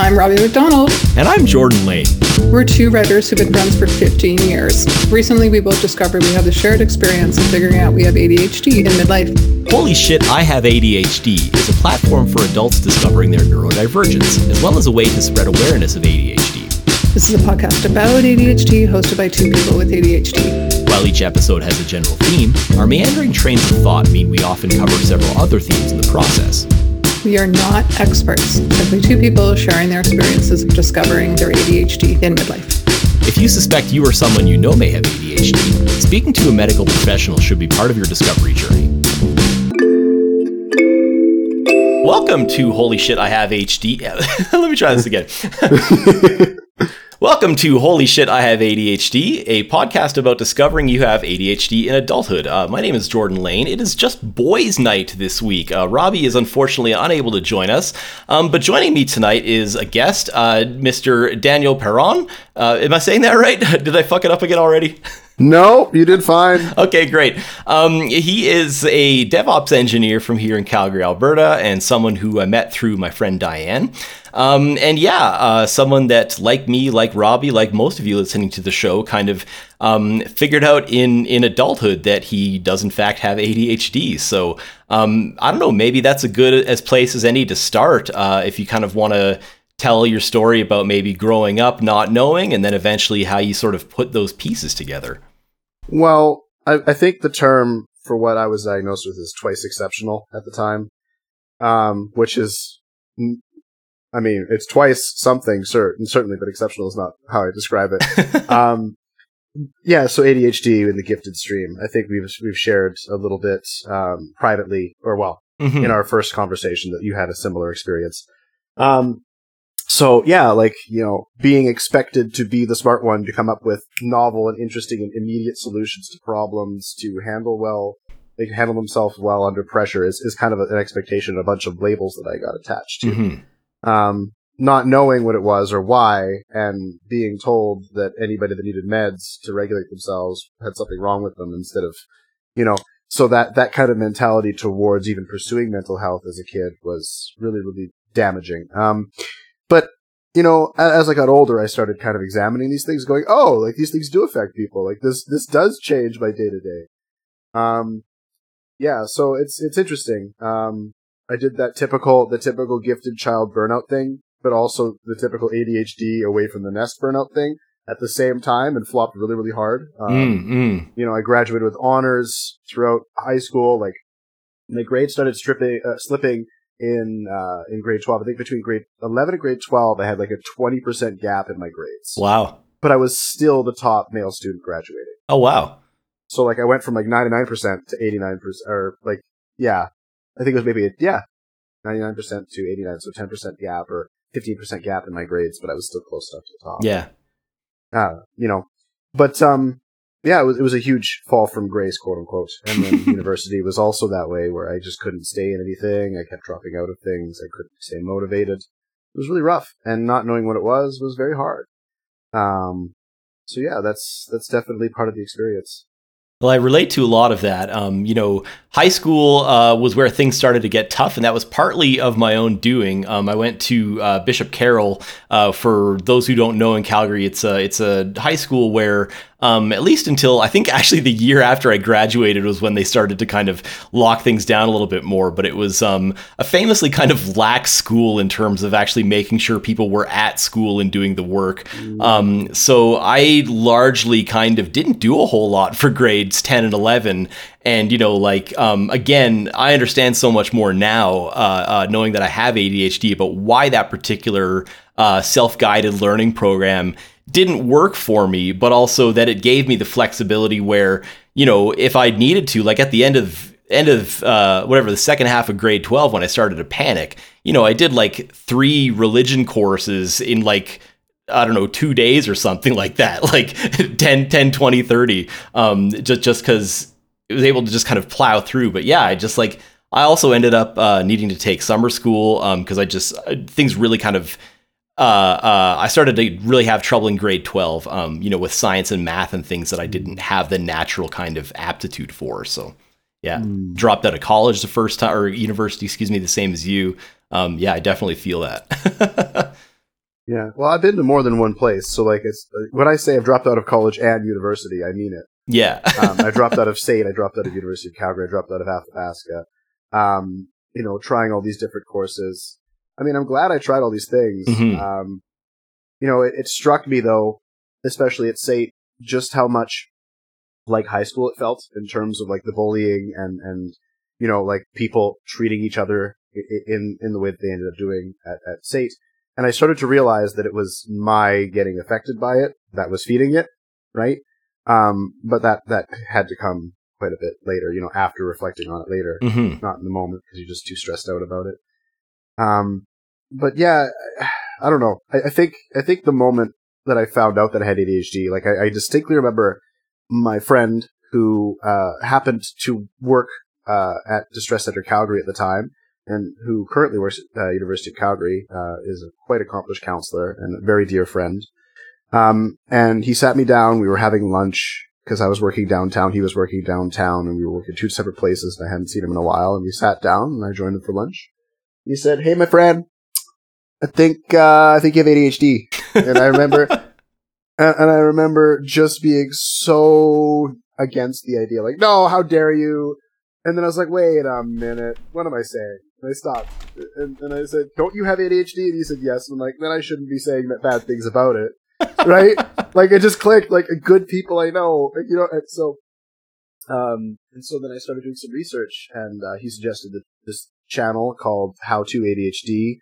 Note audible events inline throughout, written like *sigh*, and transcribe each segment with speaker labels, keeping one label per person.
Speaker 1: I'm Robbie McDonald.
Speaker 2: And I'm Jordan Lane.
Speaker 1: We're two writers who've been friends for 15 years. Recently, we both discovered we have the shared experience of figuring out we have ADHD in midlife.
Speaker 2: Holy Shit, I Have ADHD is a platform for adults discovering their neurodivergence, as well as a way to spread awareness of ADHD.
Speaker 1: This is a podcast about ADHD hosted by two people with ADHD.
Speaker 2: While each episode has a general theme, our meandering trains of thought mean we often cover several other themes in the process.
Speaker 1: We are not experts, simply two people sharing their experiences of discovering their ADHD in midlife.
Speaker 2: If you suspect you or someone you know may have ADHD, speaking to a medical professional should be part of your discovery journey. Welcome to Holy Shit, I Have HD. *laughs* Let me try this again. *laughs* Welcome to Holy Shit, I Have ADHD, a podcast about discovering you have ADHD in adulthood. Uh, my name is Jordan Lane. It is just boys' night this week. Uh, Robbie is unfortunately unable to join us, um, but joining me tonight is a guest, uh, Mr. Daniel Perron. Uh, am I saying that right? *laughs* Did I fuck it up again already? *laughs*
Speaker 3: No, you did fine.
Speaker 2: Okay, great. Um, he is a DevOps engineer from here in Calgary, Alberta, and someone who I met through my friend Diane. Um, and yeah, uh, someone that, like me, like Robbie, like most of you listening to the show, kind of um, figured out in in adulthood that he does in fact have ADHD. So um, I don't know, maybe that's a good as place as any to start uh, if you kind of want to tell your story about maybe growing up not knowing, and then eventually how you sort of put those pieces together.
Speaker 3: Well, I, I think the term for what I was diagnosed with is twice exceptional at the time, um, which is, I mean, it's twice something, certain, certainly, but exceptional is not how I describe it. *laughs* um, yeah, so ADHD in the gifted stream. I think we've we've shared a little bit um, privately, or well, mm-hmm. in our first conversation that you had a similar experience. Um, so yeah, like, you know, being expected to be the smart one to come up with novel and interesting and immediate solutions to problems to handle well, they can handle themselves well under pressure is, is kind of an expectation, a bunch of labels that I got attached to. Mm-hmm. Um, not knowing what it was or why and being told that anybody that needed meds to regulate themselves had something wrong with them instead of, you know, so that, that kind of mentality towards even pursuing mental health as a kid was really, really damaging. Um, but you know, as I got older, I started kind of examining these things, going, "Oh, like these things do affect people. Like this, this does change my day to day." Um, yeah. So it's it's interesting. Um, I did that typical the typical gifted child burnout thing, but also the typical ADHD away from the nest burnout thing at the same time, and flopped really really hard. Um, mm, mm. You know, I graduated with honors throughout high school. Like my grades started stripping, uh, slipping in uh, in grade 12. I think between grade 11 and grade 12, I had like a 20% gap in my grades.
Speaker 2: Wow.
Speaker 3: But I was still the top male student graduating.
Speaker 2: Oh, wow.
Speaker 3: So like I went from like 99% to 89%, or like, yeah, I think it was maybe, yeah, 99% to 89, so 10% gap or 15% gap in my grades, but I was still close enough to the top.
Speaker 2: Yeah.
Speaker 3: Uh, you know, but, um, yeah, it was it was a huge fall from grace, quote unquote. And then *laughs* university was also that way, where I just couldn't stay in anything. I kept dropping out of things. I couldn't stay motivated. It was really rough, and not knowing what it was was very hard. Um, so yeah, that's that's definitely part of the experience.
Speaker 2: Well, I relate to a lot of that. Um, you know, high school uh, was where things started to get tough, and that was partly of my own doing. Um, I went to uh, Bishop Carroll. Uh, for those who don't know, in Calgary, it's a it's a high school where um, at least until I think actually the year after I graduated was when they started to kind of lock things down a little bit more. But it was um, a famously kind of lax school in terms of actually making sure people were at school and doing the work. Um, so I largely kind of didn't do a whole lot for grades 10 and 11 and you know like um, again i understand so much more now uh, uh, knowing that i have adhd about why that particular uh, self-guided learning program didn't work for me, but also that it gave me the flexibility where, you know, if I needed to, like at the end of end of uh, whatever the second half of grade 12 when I started to panic, you know, I did like three religion courses in like I don't know, two days or something like that, *laughs* like 10, 10, 20, 30, um, just, just cause it was able to just kind of plow through. But yeah, I just like, I also ended up uh, needing to take summer school because um, I just, uh, things really kind of uh, uh, I started to really have trouble in grade 12, um, you know, with science and math and things that I didn't have the natural kind of aptitude for. So, yeah, mm. dropped out of college the first time, or university, excuse me, the same as you. Um, yeah, I definitely feel that. *laughs*
Speaker 3: Yeah. Well, I've been to more than one place, so like it's when I say I've dropped out of college and university, I mean it.
Speaker 2: Yeah. *laughs*
Speaker 3: um, I *laughs* dropped out of SAIT. I dropped out of University of Calgary, I dropped out of Athabasca. Um, you know, trying all these different courses. I mean, I'm glad I tried all these things.
Speaker 2: Mhm.
Speaker 3: Um, you know, it, it struck me though, especially at SAIT, just how much like high school it felt in terms of like the bullying and and you know like people treating each other in in the way that they ended up doing at, at SAIT. And I started to realize that it was my getting affected by it that was feeding it, right? Um, but that that had to come quite a bit later, you know, after reflecting on it later
Speaker 2: hmm
Speaker 3: not in the moment because you're just too stressed out about it. Um, but yeah, I don't know. I, I think I think the moment that I found out that I had ADHD, like I, I distinctly remember my friend who uh, happened to work uh, at Distress Center Calgary at the time, and who currently works at uh, University of Calgary, uh, is a quite accomplished counselor and a very dear friend. Um, and he sat me down. We were having lunch because I was working downtown. He was working downtown, and we were working two separate places. And I hadn't seen him in a while. And we sat down, and I joined him for lunch. He said, "Hey, my friend, I think uh, I think you have ADHD." And I remember, *laughs* and, and I remember just being so against the idea, like, "No, how dare you!" And then I was like, "Wait a minute, what am I saying?" And I stopped, and, and I said, "Don't you have ADHD?" And he said, "Yes." And I'm like, "Then I shouldn't be saying that bad things about it." *laughs* right? Like it just clicked. Like good people I know, you know. And so, um, and so then I started doing some research, and uh, he suggested that this channel called How to ADHD.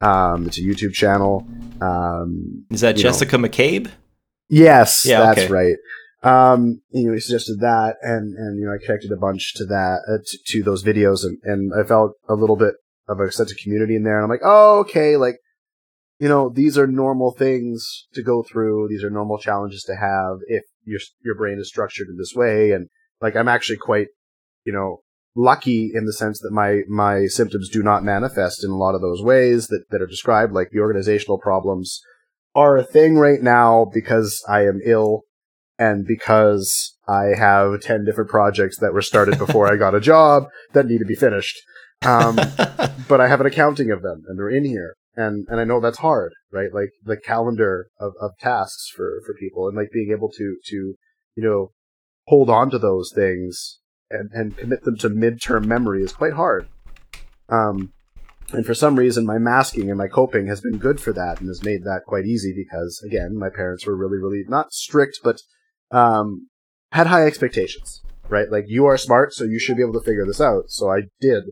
Speaker 3: Um, it's a YouTube channel. Um,
Speaker 2: Is that
Speaker 3: you know.
Speaker 2: Jessica McCabe?
Speaker 3: Yes,
Speaker 2: Yeah,
Speaker 3: that's
Speaker 2: okay.
Speaker 3: right. Um, you know, he suggested that, and and you know, I connected a bunch to that uh, to, to those videos, and and I felt a little bit of a sense of community in there. And I'm like, oh, okay, like you know, these are normal things to go through. These are normal challenges to have if your your brain is structured in this way. And like, I'm actually quite, you know, lucky in the sense that my my symptoms do not manifest in a lot of those ways that that are described. Like the organizational problems are a thing right now because I am ill and because I have 10 different projects that were started before I got a job that need to be finished. Um, *laughs* but I have an accounting of them and they're in here. And, and I know that's hard, right? Like the calendar of, of tasks for, for people and like being able to, to, you know, hold on to those things and, and commit them to midterm memory is quite hard. Um, and for some reason, my masking and my coping has been good for that and has made that quite easy because, again, my parents were really, really not strict, but um, had high expectations, right? Like, you are smart, so you should be able to figure this out. So I did,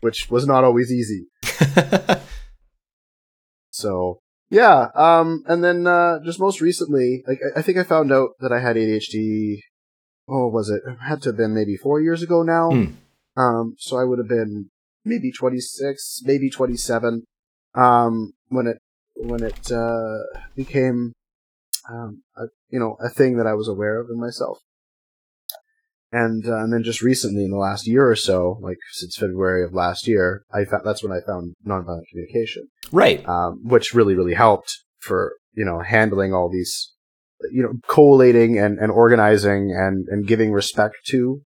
Speaker 3: which was not always easy. *laughs* So, yeah. Um, and then uh, just most recently, like, I- I think I found out that I had ADHD. Oh, was it? It had to have been maybe four years ago now.
Speaker 2: Hmm.
Speaker 3: Um, so I would have been maybe 26, maybe 27, um, when it, when it, uh, became, um, a, you know, a thing that I was aware of in myself. And, uh, and then just recently in the last year or so, like since February of last year, I found, that's when I found nonviolent communication,
Speaker 2: right.
Speaker 3: um, which really, really helped for, you know, handling all these, you know, collating and, and organizing and, and giving respect to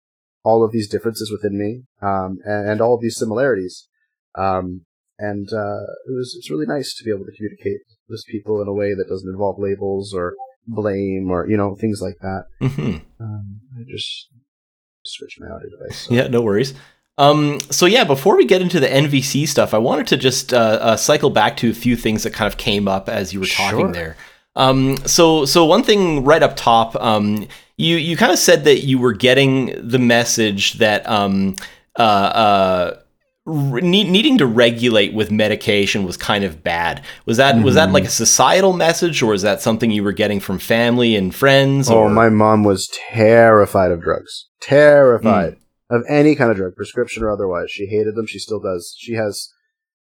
Speaker 3: all of these differences within me, um, and, and all of these similarities. Um, and, uh, it was, it's really nice to be able to communicate with people in a way that doesn't involve labels or blame or, you know, things like that.
Speaker 2: hmm
Speaker 3: Um, I just switched my audio device.
Speaker 2: Yeah, no worries. Um, so yeah, before we get into the NVC stuff, I wanted to just uh, uh, cycle back to a few things that kind of came up as you were talking
Speaker 3: Sure.
Speaker 2: there. Um, so so one thing right up top, um, you you kind of said that you were getting the message that um, uh, uh, re- needing to regulate with medication was kind of bad. Was that was that
Speaker 3: Mhm.
Speaker 2: like a societal message, or was that something you were getting from family and friends?
Speaker 3: Oh,
Speaker 2: or?
Speaker 3: my mom was terrified of drugs. Terrified of any kind of drug, prescription or otherwise. She hated them. She still does. She has,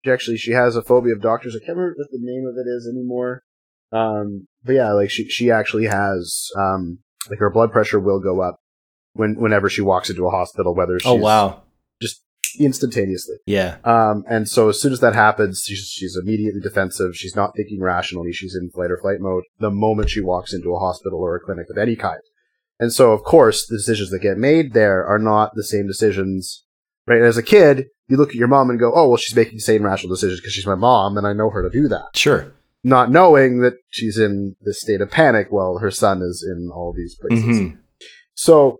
Speaker 3: she actually, she has a phobia of doctors. I can't remember what the name of it is anymore. Um, but yeah, like she, she actually has, um, like her blood pressure will go up when, whenever she walks into a hospital, whether she's
Speaker 2: Oh wow, just
Speaker 3: instantaneously.
Speaker 2: yeah,
Speaker 3: Um, and so as soon as that happens, she's, she's immediately defensive. She's not thinking rationally. She's in flight or flight mode the moment she walks into a hospital or a clinic of any kind. And so, of course, the decisions that get made there are not the same decisions, right? As a kid, you look at your mom and go, oh, well, she's making sane, rational decisions because she's my mom and I know her to do that.
Speaker 2: sure,
Speaker 3: not knowing that she's in this state of panic while her son is in all these places.
Speaker 2: Mhm.
Speaker 3: So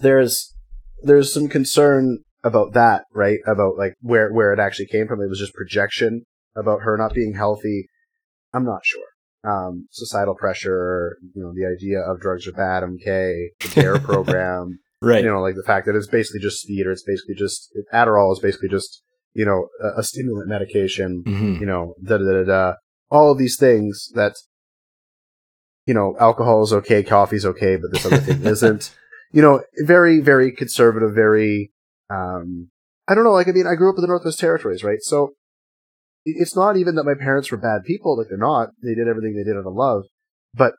Speaker 3: there's there's some concern about that, right? About like where where it actually came from. It was just projection about her not being healthy. I'm not sure. Um, societal pressure, you know, the idea of drugs are bad, MK, the DARE *laughs* program,
Speaker 2: Right.
Speaker 3: you know, like the fact that it's basically just speed or it's basically just Adderall is basically just you know a, a stimulant medication
Speaker 2: Mhm.
Speaker 3: you know, da da da da. All of these things that, you know, alcohol is okay, coffee's okay, but this other thing *laughs* isn't. You know, very, very conservative, very, um, I don't know, like, I mean, I grew up in the Northwest Territories, right? So, it's not even that my parents were bad people, like, they're not. They did everything they did out of love, but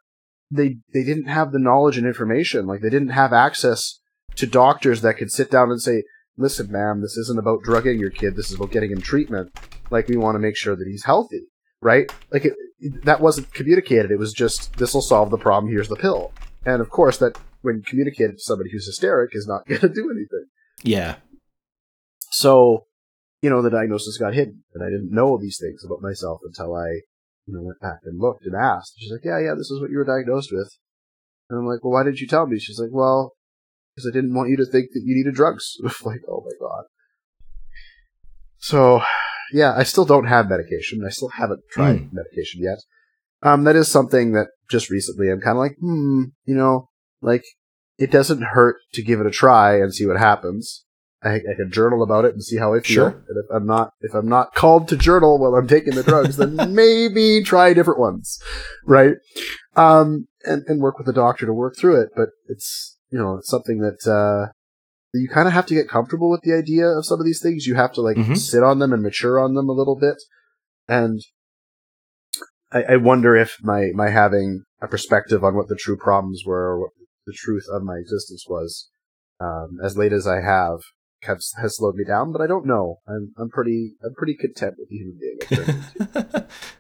Speaker 3: they, they didn't have the knowledge and information, like, they didn't have access to doctors that could sit down and say, listen, ma'am, this isn't about drugging your kid, this is about getting him treatment like we want to make sure that he's healthy, right? Like it, it- that wasn't communicated. It was just this will solve the problem. Here's the pill, and of course that when communicated to somebody who's hysteric is not *laughs* going to do anything.
Speaker 2: Yeah.
Speaker 3: So, you know, the diagnosis got hidden, and I didn't know these things about myself until I, you know, went back and looked and asked. She's like, "Yeah, yeah, this is what you were diagnosed with," and I'm like, "Well, why didn't you tell me?" She's like, "Well." Because I didn't want you to think that you needed drugs. *laughs* like, oh my god. So, yeah, I still don't have medication. I still haven't tried
Speaker 2: Hmm.
Speaker 3: medication yet. Um, that is something that just recently I'm kind of like, hmm, you know, like it doesn't hurt to give it a try and see what happens. I, I can journal about it and see how I feel.
Speaker 2: Sure.
Speaker 3: And if I'm not, if I'm not called to journal while I'm taking the drugs, then *laughs* maybe try different ones, right? Um, and and work with the doctor to work through it. But it's you know it's something that uh, you kind of have to get comfortable with the idea of some of these things. You have to like
Speaker 2: Mhm.
Speaker 3: sit on them and mature on them a little bit. And I, I wonder if my my having a perspective on what the true problems were, or what the truth of my existence was, um, as late as I have, has, has slowed me down. But I don't know. I'm I'm pretty I'm pretty content with the human being. *laughs*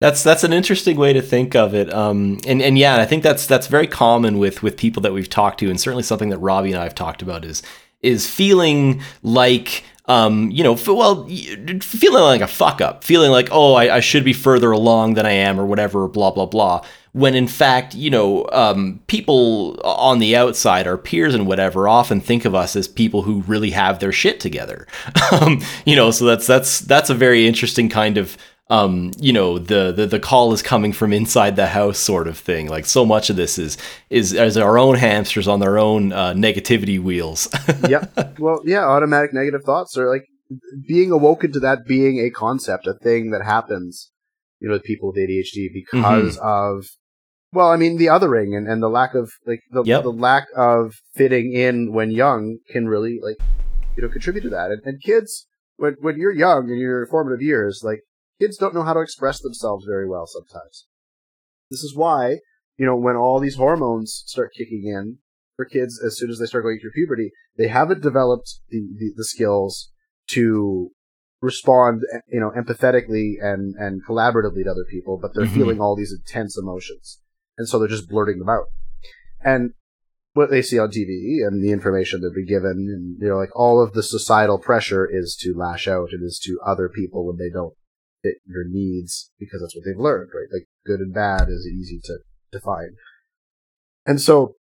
Speaker 2: That's that's an interesting way to think of it. Um, and and yeah, I think that's that's very common with with people that we've talked to, and certainly something that Robbie and I have talked about is is feeling like um, you know, f- well, feeling like a fuck up, feeling like, oh, I, I should be further along than I am, or whatever, blah blah blah. When in fact, you know, um, people on the outside, our peers and whatever, often think of us as people who really have their shit together. *laughs* um, you know, so that's that's that's a very interesting kind of um, you know, the, the the call is coming from inside the house sort of thing. Like so much of this is is as our own hamsters on their own uh, negativity wheels. *laughs*
Speaker 3: yep. Well, yeah, automatic negative thoughts are like being awoken to that being a concept, a thing that happens, you know, with people with ADHD because of, well, I mean, the othering and, and the lack of, like, the,
Speaker 2: Yep.
Speaker 3: the lack of fitting in when young can really, like, you know, contribute to that. And, and kids, when, when you're young in your formative years, like, kids don't know how to express themselves very well sometimes. This is why, you know, when all these hormones start kicking in for kids as soon as they start going through puberty, they haven't developed the, the, the skills to respond, you know, empathetically and, and collaboratively to other people, but they're
Speaker 2: Mhm.
Speaker 3: feeling all these intense emotions. And so they're just blurting them out. And what they see on TV and the information they've been given, and you know, like all of the societal pressure is to lash out and is to other people when they don't fit your needs because that's what they've learned, right? Like good and bad is easy to define. And so,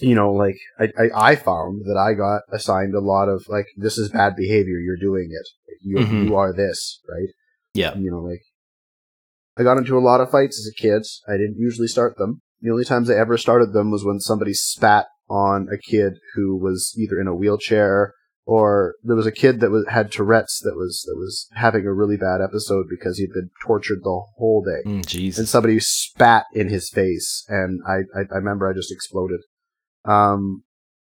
Speaker 3: you know, like I, I, I found that I got assigned a lot of like, this is bad behavior. You're doing it. Like, you,
Speaker 2: Mhm.
Speaker 3: you are this, right?
Speaker 2: yeah.
Speaker 3: you know, like I got into a lot of fights as a kid. I didn't usually start them. The only times I ever started them was when somebody spat on a kid who was either in a wheelchair or there was a kid that was, had Tourette's that was that was having a really bad episode because he'd been tortured the whole day.
Speaker 2: Mm.
Speaker 3: And somebody spat in his face, and I, I I remember I just exploded. Um,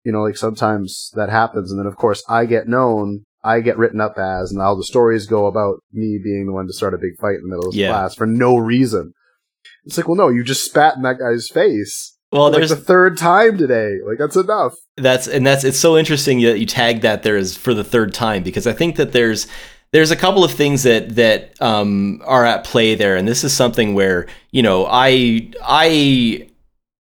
Speaker 3: you know, like sometimes that happens, and then of course I get known, I get written up as, and all the stories go about me being the one to start a big fight in the middle of
Speaker 2: Yeah.
Speaker 3: class for no reason. It's like, well, no, you just spat in that guy's face.
Speaker 2: Well,
Speaker 3: like
Speaker 2: there's
Speaker 3: the third time today. Like that's enough.
Speaker 2: that's and that's it's so interesting that you tag that there is for the third time because I think that there's there's a couple of things that that um, are at play there, and this is something where you know I I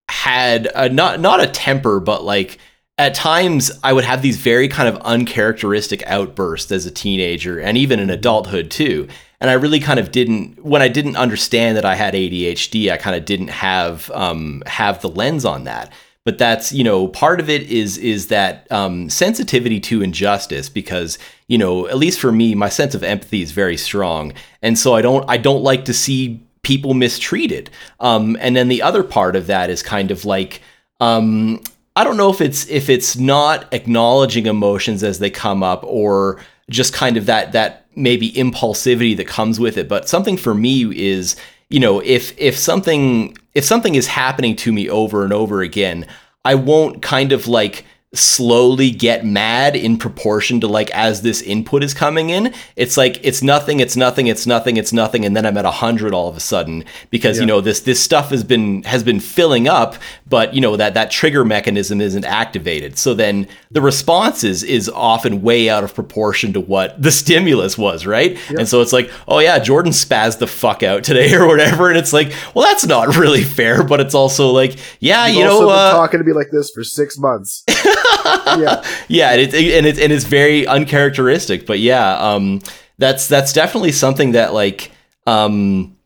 Speaker 2: had a, not not a temper, but like at times I would have these very kind of uncharacteristic outbursts as a teenager and even in adulthood too. And I really kind of didn't when I didn't understand that I had ADHD, I kind of didn't have um, have the lens on that. But that's you know part of it is is that um, sensitivity to injustice because you know at least for me my sense of empathy is very strong, and so I don't I don't like to see people mistreated. Um, and then the other part of that is kind of like um, I don't know if it's if it's not acknowledging emotions as they come up or just kind of that that maybe impulsivity that comes with it. But something for me is, you know, if if something if something is happening to me over and over again, I won't kind of like slowly get mad in proportion to like as this input is coming in it's like it's nothing it's nothing it's nothing it's nothing and then i'm at 100 all of a sudden because yeah. you know this this stuff has been has been filling up but you know that that trigger mechanism isn't activated so then the response is is often way out of proportion to what the stimulus was right yeah. and so it's like oh yeah jordan spazzed the fuck out today *laughs* or whatever and it's like well that's not *laughs* really fair but it's also like yeah
Speaker 3: You've
Speaker 2: you
Speaker 3: know
Speaker 2: uh,
Speaker 3: talking to me like this for six months *laughs*
Speaker 2: yeah, *laughs* yeah, and it's and it's and it's very uncharacteristic. But yeah, um, that's that's definitely something that like um,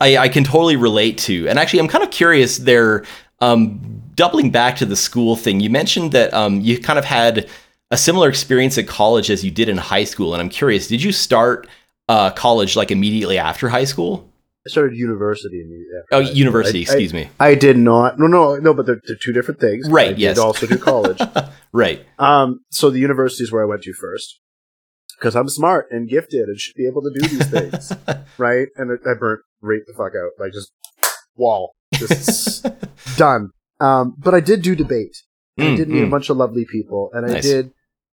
Speaker 2: I I can totally relate to. And actually, I'm kind of curious there. Um, doubling back to the school thing, you mentioned that um, you kind of had a similar experience at college as you did in high school, and I'm curious, did you start uh, college like immediately after high school?
Speaker 3: I started university in new
Speaker 2: Oh, university. I, excuse
Speaker 3: I,
Speaker 2: me.
Speaker 3: I did not. No, no, no. But they're, they're two different things.
Speaker 2: Right.
Speaker 3: I
Speaker 2: yes.
Speaker 3: Did also do college. *laughs*
Speaker 2: right.
Speaker 3: Um. So the university is where I went to first because I'm smart and gifted and should be able to do these things. *laughs* right. And I burnt right the fuck out. Like just wall. Just *laughs* done. Um. But I did do debate. Mm, I did meet mm. a bunch of lovely people, and nice. I did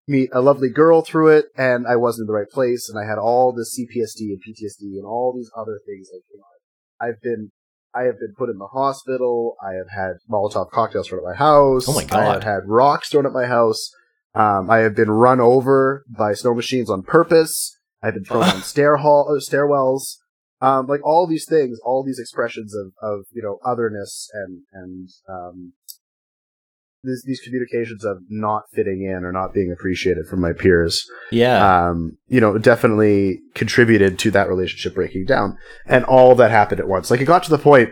Speaker 3: meet a lovely girl through it, and I wasn't in the right place, and I had all the CPTSD and PTSD and all these other things. Like, you know, I've been, I have been put in the hospital. I have had Molotov cocktails thrown at my house.
Speaker 2: Oh my god!
Speaker 3: I have had rocks thrown at my house. Um, I have been run over by snow machines on purpose. I've been thrown *laughs* on stair hall, uh, stairwells. Um, like all these things, all these expressions of, of you know otherness and and um, these, these communications of not fitting in or not being appreciated from my peers.
Speaker 2: Yeah.
Speaker 3: Um, you know, definitely contributed to that relationship breaking down. And all that happened at once. Like it got to the point,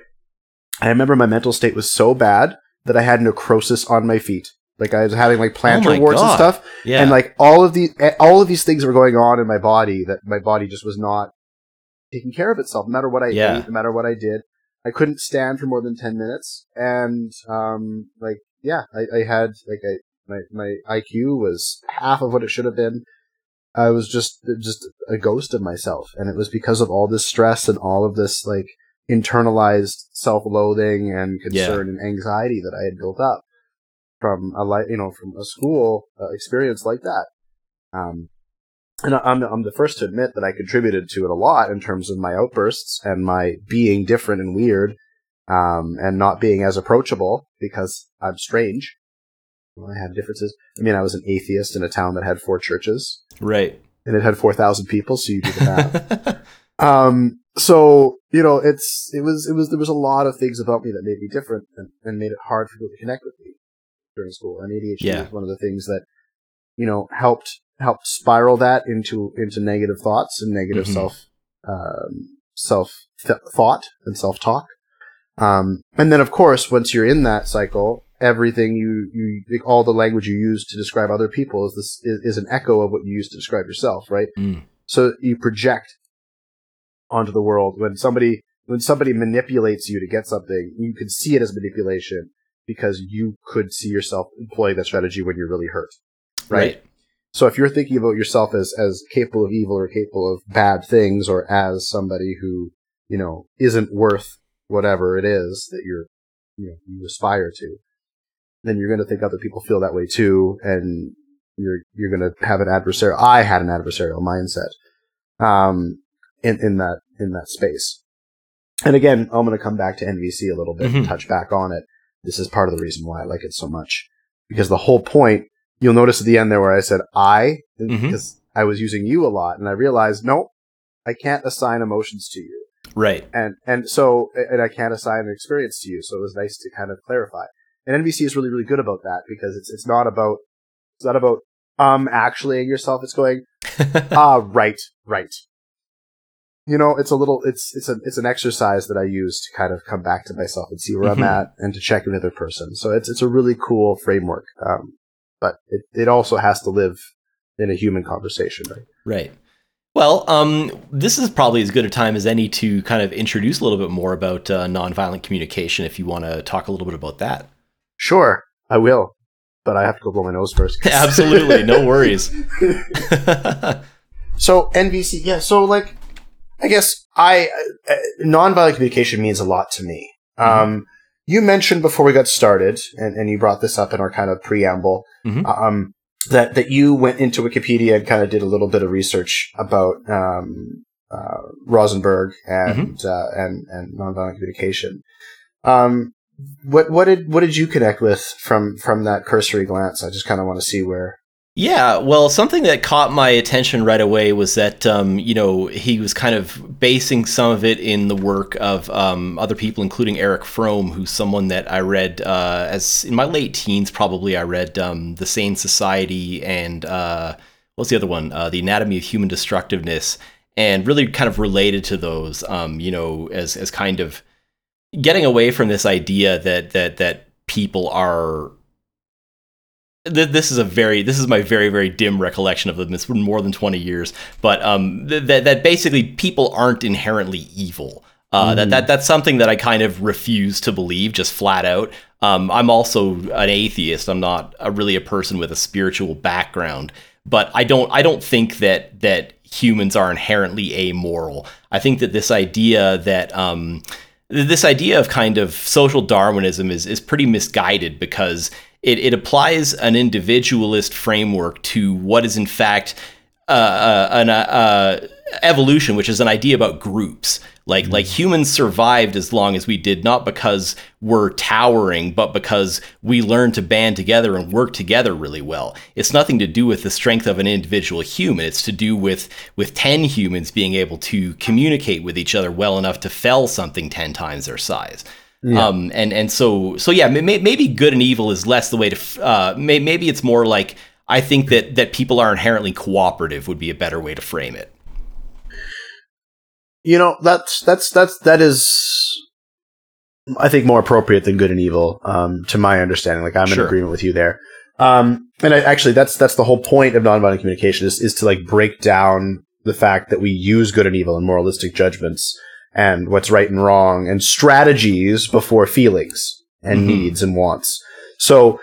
Speaker 3: I remember my mental state was so bad that I had necrosis on my feet. Like I was having like plantar oh warts God. and stuff.
Speaker 2: Yeah.
Speaker 3: And like all of these, all of these things were going on in my body that my body just was not taking care of itself, no matter what I yeah. ate, no matter what I did. I couldn't stand for more than 10 minutes. And, um, like yeah, I, I had like I, my my IQ was half of what it should have been. I was just just a ghost of myself, and it was because of all this stress and all of this like internalized self-loathing and concern yeah. and anxiety that I had built up from a life, you know, from a school uh, experience like that. Um, and I'm I'm the first to admit that I contributed to it a lot in terms of my outbursts and my being different and weird um, and not being as approachable because I'm strange. I have differences. I mean, I was an atheist in a town that had four churches,
Speaker 2: right?
Speaker 3: And it had four thousand people, so you do the math. *laughs* um, so you know, it's it was it was there was a lot of things about me that made me different and, and made it hard for people to connect with me during school. And ADHD yeah. was one of the things that you know helped helped spiral that into into negative thoughts and negative mm-hmm. self um, self th- thought and self talk. Um, and then of course, once you're in that cycle, everything you, you, all the language you use to describe other people is this, is, is an echo of what you use to describe yourself, right?
Speaker 2: Mm.
Speaker 3: So you project onto the world when somebody, when somebody manipulates you to get something, you can see it as manipulation because you could see yourself employing that strategy when you're really hurt, right? right? So if you're thinking about yourself as, as capable of evil or capable of bad things or as somebody who, you know, isn't worth whatever it is that you're, you know, you aspire to, then you're going to think other people feel that way too, and you're you're going to have an adversarial. I had an adversarial mindset, um, in in that in that space. And again, I'm going to come back to NVC a little bit mm-hmm. and touch back on it. This is part of the reason why I like it so much, because the whole point. You'll notice at the end there where I said I, mm-hmm. because I was using you a lot, and I realized, nope, I can't assign emotions to you.
Speaker 2: Right.
Speaker 3: And and so and I can't assign an experience to you. So it was nice to kind of clarify. And NVC is really really good about that because it's it's not about it's not about um actually yourself. It's going *laughs* ah right right you know, it's a little, it's it's a it's an exercise that I use to kind of come back to myself and see where. I'm at and to check another person. So it's it's a really cool framework. Um, but it it also has to live in a human conversation, right?
Speaker 2: Right. Well, um, this is probably as good a time as any to kind of introduce a little bit more about uh, nonviolent communication. If you want to talk a little bit about that,
Speaker 3: Sure, I will, but I have to go blow my nose first. *laughs*
Speaker 2: absolutely, no *laughs* worries. *laughs*
Speaker 3: So NVC, yeah. So like, I guess I uh, nonviolent communication means a lot to me. Um, you mentioned before we got started, and, and you brought this up in our kind of preamble,
Speaker 2: Mhm.
Speaker 3: um, that that you went into Wikipedia and kind of did a little bit of research about um, uh, Rosenberg and uh, and and nonviolent communication. Um, what what did what did you connect with from from that cursory glance? I just kind of want to see where.
Speaker 2: Yeah, well, something that caught my attention right away was that um, you know he was kind of basing some of it in the work of um, other people, including Erich Fromm, who's someone that I read uh, as in my late teens. Probably I read um, the Sane Society and uh, what's the other one, uh, the Anatomy of Human Destructiveness, and really kind of related to those. Um, you know, as as kind of getting away from this idea that that that people are th- this is a very this is my very very dim recollection of them. It's been more than twenty years, but um, th- that that basically people aren't inherently evil. Uh, That that that's something that I kind of refuse to believe, just flat out. Um, I'm also an atheist. I'm not a, really a person with a spiritual background, but I don't I don't think that that humans are inherently amoral. I think that this idea that um, this idea of kind of social Darwinism is is pretty misguided because it, it applies an individualist framework to what is in fact uh, uh, an uh, uh, evolution, which is an idea about groups. Like like humans survived as long as we did, not because we're towering, but because we learned to band together and work together really well. It's nothing to do with the strength of an individual human. It's to do with with ten humans being able to communicate with each other well enough to fell something ten times their size. Um, and and so so yeah, may, maybe good and evil is less the way to. Uh, may, maybe it's more like I think that that people are inherently cooperative would be a better way to frame it.
Speaker 3: You know, that's that's that's that is I think more appropriate than good and evil, um, to my understanding. Like I'm in agreement with you there. Um, and I, actually that's that's the whole point of nonviolent communication is, is to like break down the fact that we use good and evil and moralistic judgments and what's right and wrong and strategies before feelings and
Speaker 2: Mhm.
Speaker 3: needs and wants. So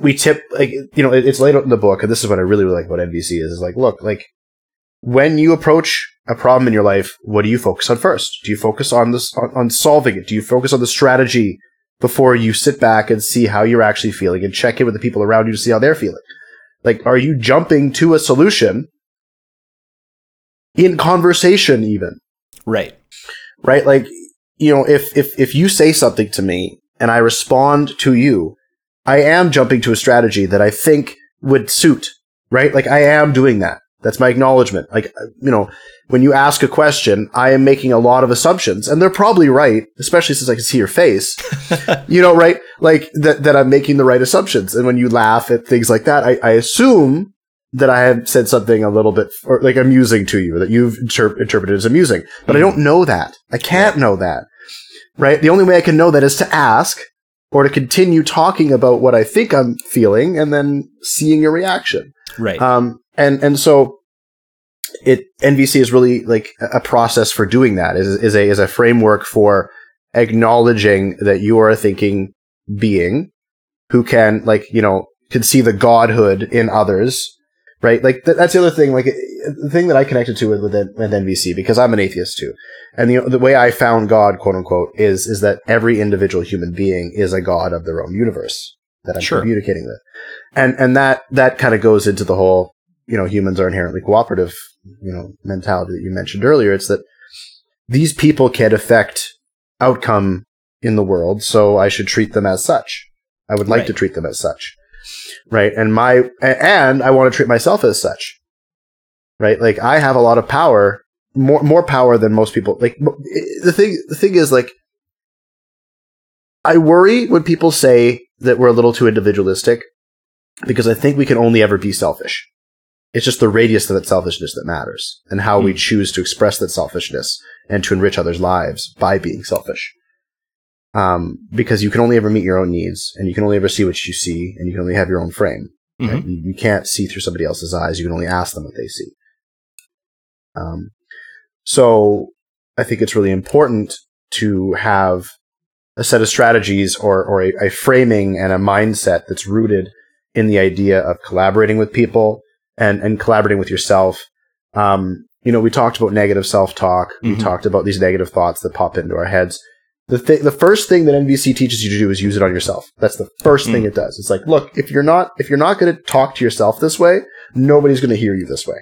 Speaker 3: we tip like you know it's laid out in the book, and this is what I really really like about NVC is, is like look like when you approach a problem in your life, what do you focus on first? Do you focus on this on, on solving it? Do you focus on the strategy before you sit back and see how you're actually feeling and check in with the people around you to see how they're feeling? Like, are you jumping to a solution in conversation even?
Speaker 2: Right.
Speaker 3: Right? Like, you know, if if if you say something to me and I respond to you, I am jumping to a strategy that I think would suit, right? Like I am doing that. That's my acknowledgement. Like, you know, when you ask a question, I am making a lot of assumptions and they're probably right, especially since I can see your face, *laughs* you know, right? Like that, that I'm making the right assumptions. And when you laugh at things like that, I, I assume that I have said something a little bit or like amusing to you that you've inter- interpreted as amusing, but I don't know that. I can't know that, right? The only way I can know that is to ask or to continue talking about what I think I'm feeling and then seeing your reaction.
Speaker 2: Right.
Speaker 3: Um, and, and so it, NVC is really like a process for doing that is, is a, is a framework for acknowledging that you are a thinking being who can like, you know, can see the godhood in others. Right. Like th- that's the other thing, like the thing that I connected to with, with, with NVC because I'm an atheist too. And the, the way I found God, quote unquote, is, is that every individual human being is a God of their own universe that I'm
Speaker 2: Sure.
Speaker 3: communicating with. And, and that, that kind of goes into the whole, you know, humans are inherently cooperative, you know, mentality that you mentioned earlier. It's that these people can affect outcome in the world, so I should treat them as such. I would like
Speaker 2: Right.
Speaker 3: to treat them as such. Right. And my, and I want to treat myself as such. Right. Like I have a lot of power, more, more power than most people. Like the thing, the thing is like, I worry when people say that we're a little too individualistic because I think we can only ever be selfish. It's just the radius of that selfishness that matters and how we hmm. choose to express that selfishness and to enrich others' lives by being selfish. Um, because you can only ever meet your own needs and you can only ever see what you see and you can only have your own frame. Right?
Speaker 2: Mhm.
Speaker 3: You, you can't see through somebody else's eyes. You can only ask them what they see. Um, so I think it's really important to have a set of strategies or, or a, a framing and a mindset that's rooted in the idea of collaborating with people and, and collaborating with yourself. Um, you know, we talked about negative self-talk. We
Speaker 2: Mhm.
Speaker 3: talked about these negative thoughts that pop into our heads. The the first thing that NVC teaches you to do is use it on yourself. That's the first thing
Speaker 2: Mm.
Speaker 3: it does. It's like, look, if you're not, if you're not going to talk to yourself this way, nobody's going to hear you this way.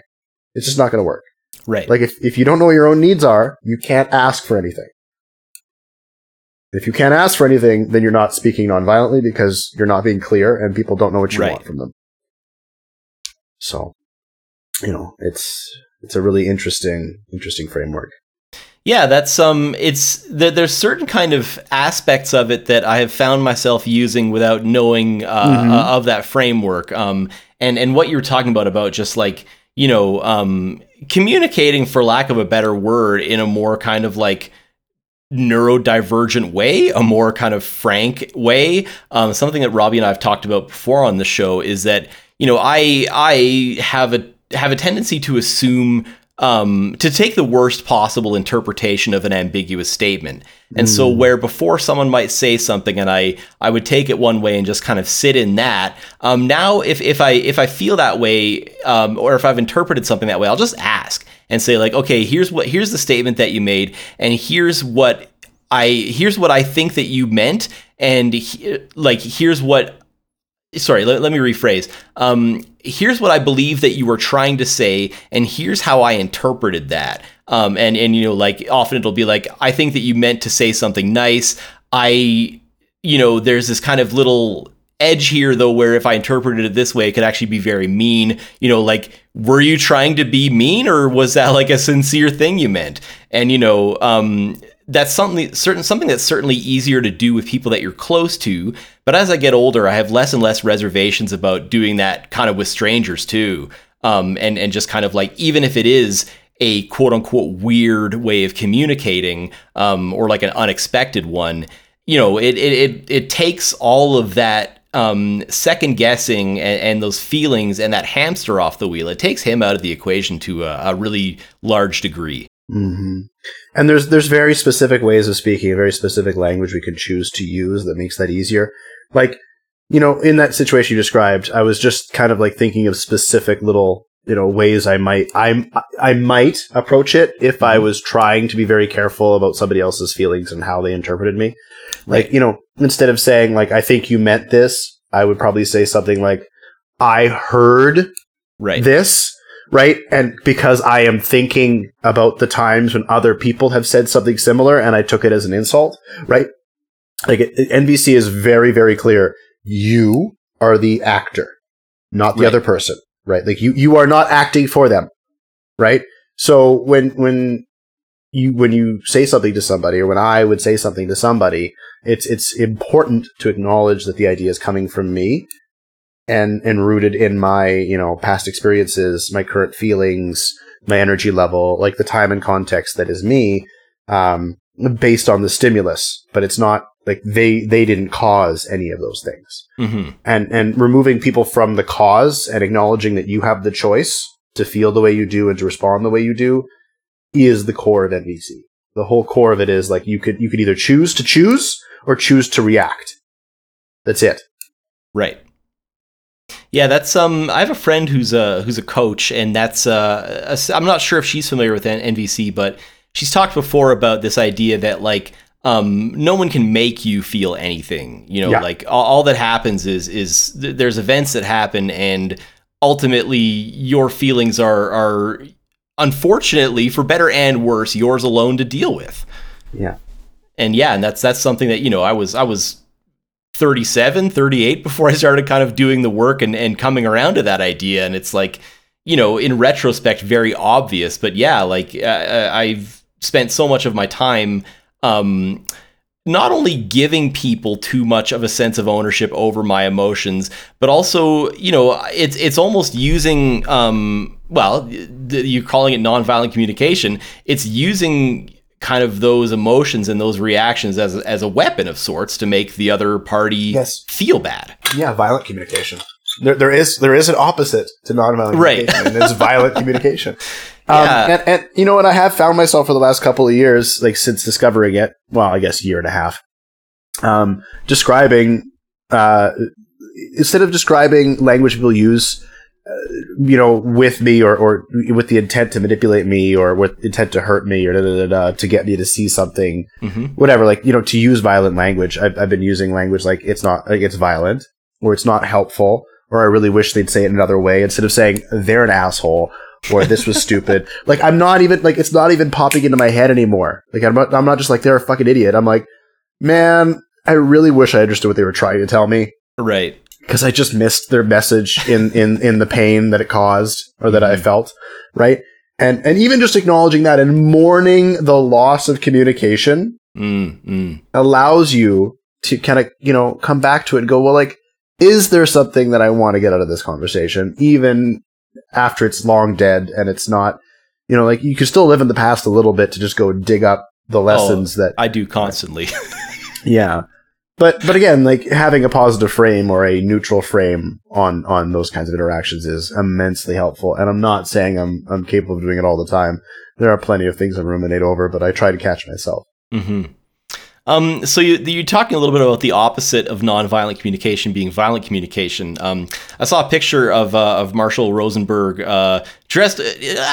Speaker 3: It's just not going to work.
Speaker 2: Right.
Speaker 3: Like if, if you don't know what your own needs are, you can't ask for anything. If you can't ask for anything, then you're not speaking nonviolently because you're not being clear and people don't know what you
Speaker 2: Right.
Speaker 3: want from them. So, you know, it's it's a really interesting interesting framework.
Speaker 2: Yeah, that's um it's there, there's certain kind of aspects of it that I have found myself using without knowing uh,
Speaker 3: Mhm.
Speaker 2: uh, of that framework. Um and and what you were talking about about just like, you know, um communicating for lack of a better word in a more kind of like neurodivergent way, a more kind of frank way. Um, something that Robbie and I have talked about before on the show is that you know I I have a have a tendency to assume um, to take the worst possible interpretation of an ambiguous statement. And so where before someone might say something and I I would take it one way and just kind of sit in that. Um, now if if I if I feel that way um, or if I've interpreted something that way, I'll just ask and say like, okay, here's what here's the statement that you made, and here's what I here's what I think that you meant, and he, like here's what sorry let, let me rephrase. Um, here's what i believe that you were trying to say and here's how i interpreted that. Um, and and you know like often it'll be like i think that you meant to say something nice. I you know there's this kind of little edge here though where if i interpreted it this way it could actually be very mean. You know like were you trying to be mean or was that like a sincere thing you meant? And you know um that's something certain something that's certainly easier to do with people that you're close to. But as i get older i have less and less reservations about doing that kind of with strangers too. Um and and just kind of like even if it is a quote unquote weird way of communicating um or like an unexpected one you know it it it, it takes all of that um, second guessing and, and those feelings and that hamster off the wheel, it takes him out of the equation to a, a really large degree.
Speaker 3: Hmm And there's there's very specific ways of speaking, a very specific language we can choose to use that makes that easier. Like, you know, in that situation you described, I was just kind of like thinking of specific little, you know, ways I might I I might approach it if I was trying to be very careful about somebody else's feelings and how they interpreted me. Like,
Speaker 2: Right.
Speaker 3: you know, instead of saying like I think you meant this, I would probably say something like I heard
Speaker 2: Right.
Speaker 3: this, right? And because I am thinking about the times when other people have said something similar and I took it as an insult, right? Like it, NVC is very, very clear. You are the actor, not the
Speaker 2: Right.
Speaker 3: other person, right? Like you, you are not acting for them, right? So when, when you, when you say something to somebody or when I would say something to somebody, it's, it's important to acknowledge that the idea is coming from me and and rooted in my you know past experiences my current feelings my energy level like the time and context that is me um based on the stimulus but it's not like they they didn't cause any of those things
Speaker 2: hmm
Speaker 3: and and removing people from the cause and acknowledging that you have the choice to feel the way you do and to respond the way you do is the core of NVC. The whole core of it is like you could you could either choose to choose or choose to react. That's it.
Speaker 2: Right. Yeah, that's um. I have a friend who's a who's a coach, and that's uh. a I'm not sure if she's familiar with NVC, but she's talked before about this idea that like um no one can make you feel anything. You know,
Speaker 3: Yeah.
Speaker 2: like all, all that happens is is th- there's events that happen, and ultimately your feelings are are unfortunately for better and worse yours alone to deal with.
Speaker 3: Yeah.
Speaker 2: And yeah, and that's that's something that you know I was I was 37, 38 before I started kind of doing the work and, and coming around to that idea. And it's like, you know, in retrospect, very obvious. But yeah, like uh, I've spent so much of my time um, not only giving people too much of a sense of ownership over my emotions, but also, you know, it's it's almost using um well, you're calling it nonviolent communication. It's using kind of those emotions and those reactions as as a weapon of sorts to make the other party
Speaker 3: Yes.
Speaker 2: feel bad.
Speaker 3: Yeah, violent communication. There, there is there is an opposite to nonviolent
Speaker 2: Right.
Speaker 3: communication, and it's violent communication. *laughs* Um,
Speaker 2: Yeah.
Speaker 3: and, and you know what? I have found myself for the last couple of years, like since discovering it. Well, I guess a year and a half. Um, describing uh, instead of describing language people use, you know, with me or, or with the intent to manipulate me or with intent to hurt me or da, da, da, da, to get me to see something
Speaker 2: hmm
Speaker 3: whatever, like, you know, to use violent language. I've, I've been using language like it's not, like it's violent or it's not helpful or I really wish they'd say it another way instead of saying they're an asshole or this was stupid. *laughs* Like, I'm not even, like, it's not even popping into my head anymore. Like, I'm not, I'm not just like, they're a fucking idiot. I'm like, man, I really wish I understood what they were trying to tell me
Speaker 2: Right.
Speaker 3: Because I just missed their message in, *laughs* in, in the pain that it caused or that I felt, right? And and even just acknowledging that and mourning the loss of communication
Speaker 2: Mm, mm.
Speaker 3: allows you to kind of you know come back to it and go, well, like, is there something that I want to get out of this conversation, even after it's long dead and it's not, you know, like you can still live in the past a little bit to just go dig up the lessons that
Speaker 2: I do constantly. *laughs*
Speaker 3: yeah. But but again, like having a positive frame or a neutral frame on on those kinds of interactions is immensely helpful. And I'm not saying I'm I'm capable of doing it all the time. There are plenty of things I ruminate over, but I try to catch myself.
Speaker 2: hmm Um, so you, you're talking a little bit about the opposite of nonviolent communication being violent communication. Um, I saw a picture of uh, of Marshall Rosenberg uh, dressed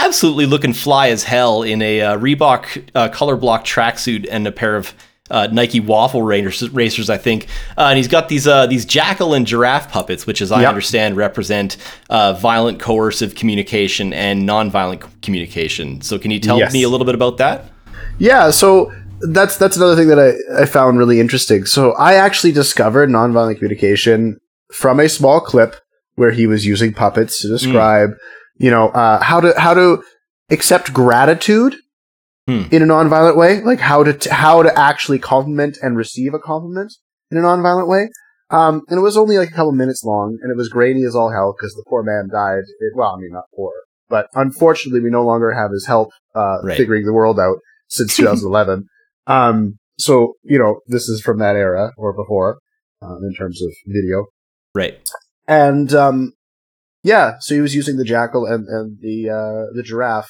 Speaker 2: absolutely looking fly as hell in a uh, Reebok uh, color block tracksuit and a pair of uh, Nike waffle racers, racers I think. Uh, and he's got these uh, these jackal and giraffe puppets, which, as I
Speaker 3: Yep.
Speaker 2: understand, represent uh, violent coercive communication and nonviolent communication. So, can you tell
Speaker 3: Yes.
Speaker 2: me a little bit about that?
Speaker 3: Yeah, so that's that's another thing that I, I found really interesting. So I actually discovered nonviolent communication from a small clip where he was using puppets to describe, you know, uh, how to how to accept gratitude
Speaker 2: Hmm.
Speaker 3: in a nonviolent way, like how to t- how to actually compliment and receive a compliment in a nonviolent way. Um, and it was only like a couple minutes long, and it was grainy as all hell because the poor man died. It, well, I mean, not poor, but unfortunately, we no longer have his help uh,
Speaker 2: Right.
Speaker 3: figuring the world out since *laughs* 2011. um, so you know, this is from that era or before, um, in terms of video.
Speaker 2: Right.
Speaker 3: And um, yeah, so he was using the jackal and, and the uh, the giraffe,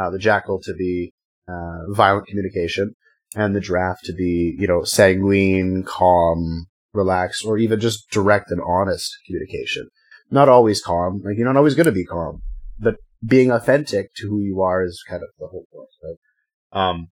Speaker 3: uh, the jackal to be uh, violent communication, and the draft to be you know sanguine, calm, relaxed, or even just direct and honest communication. Not always calm, like you're not always going to be calm, but being authentic to who you are is kind of the whole point, right? Um,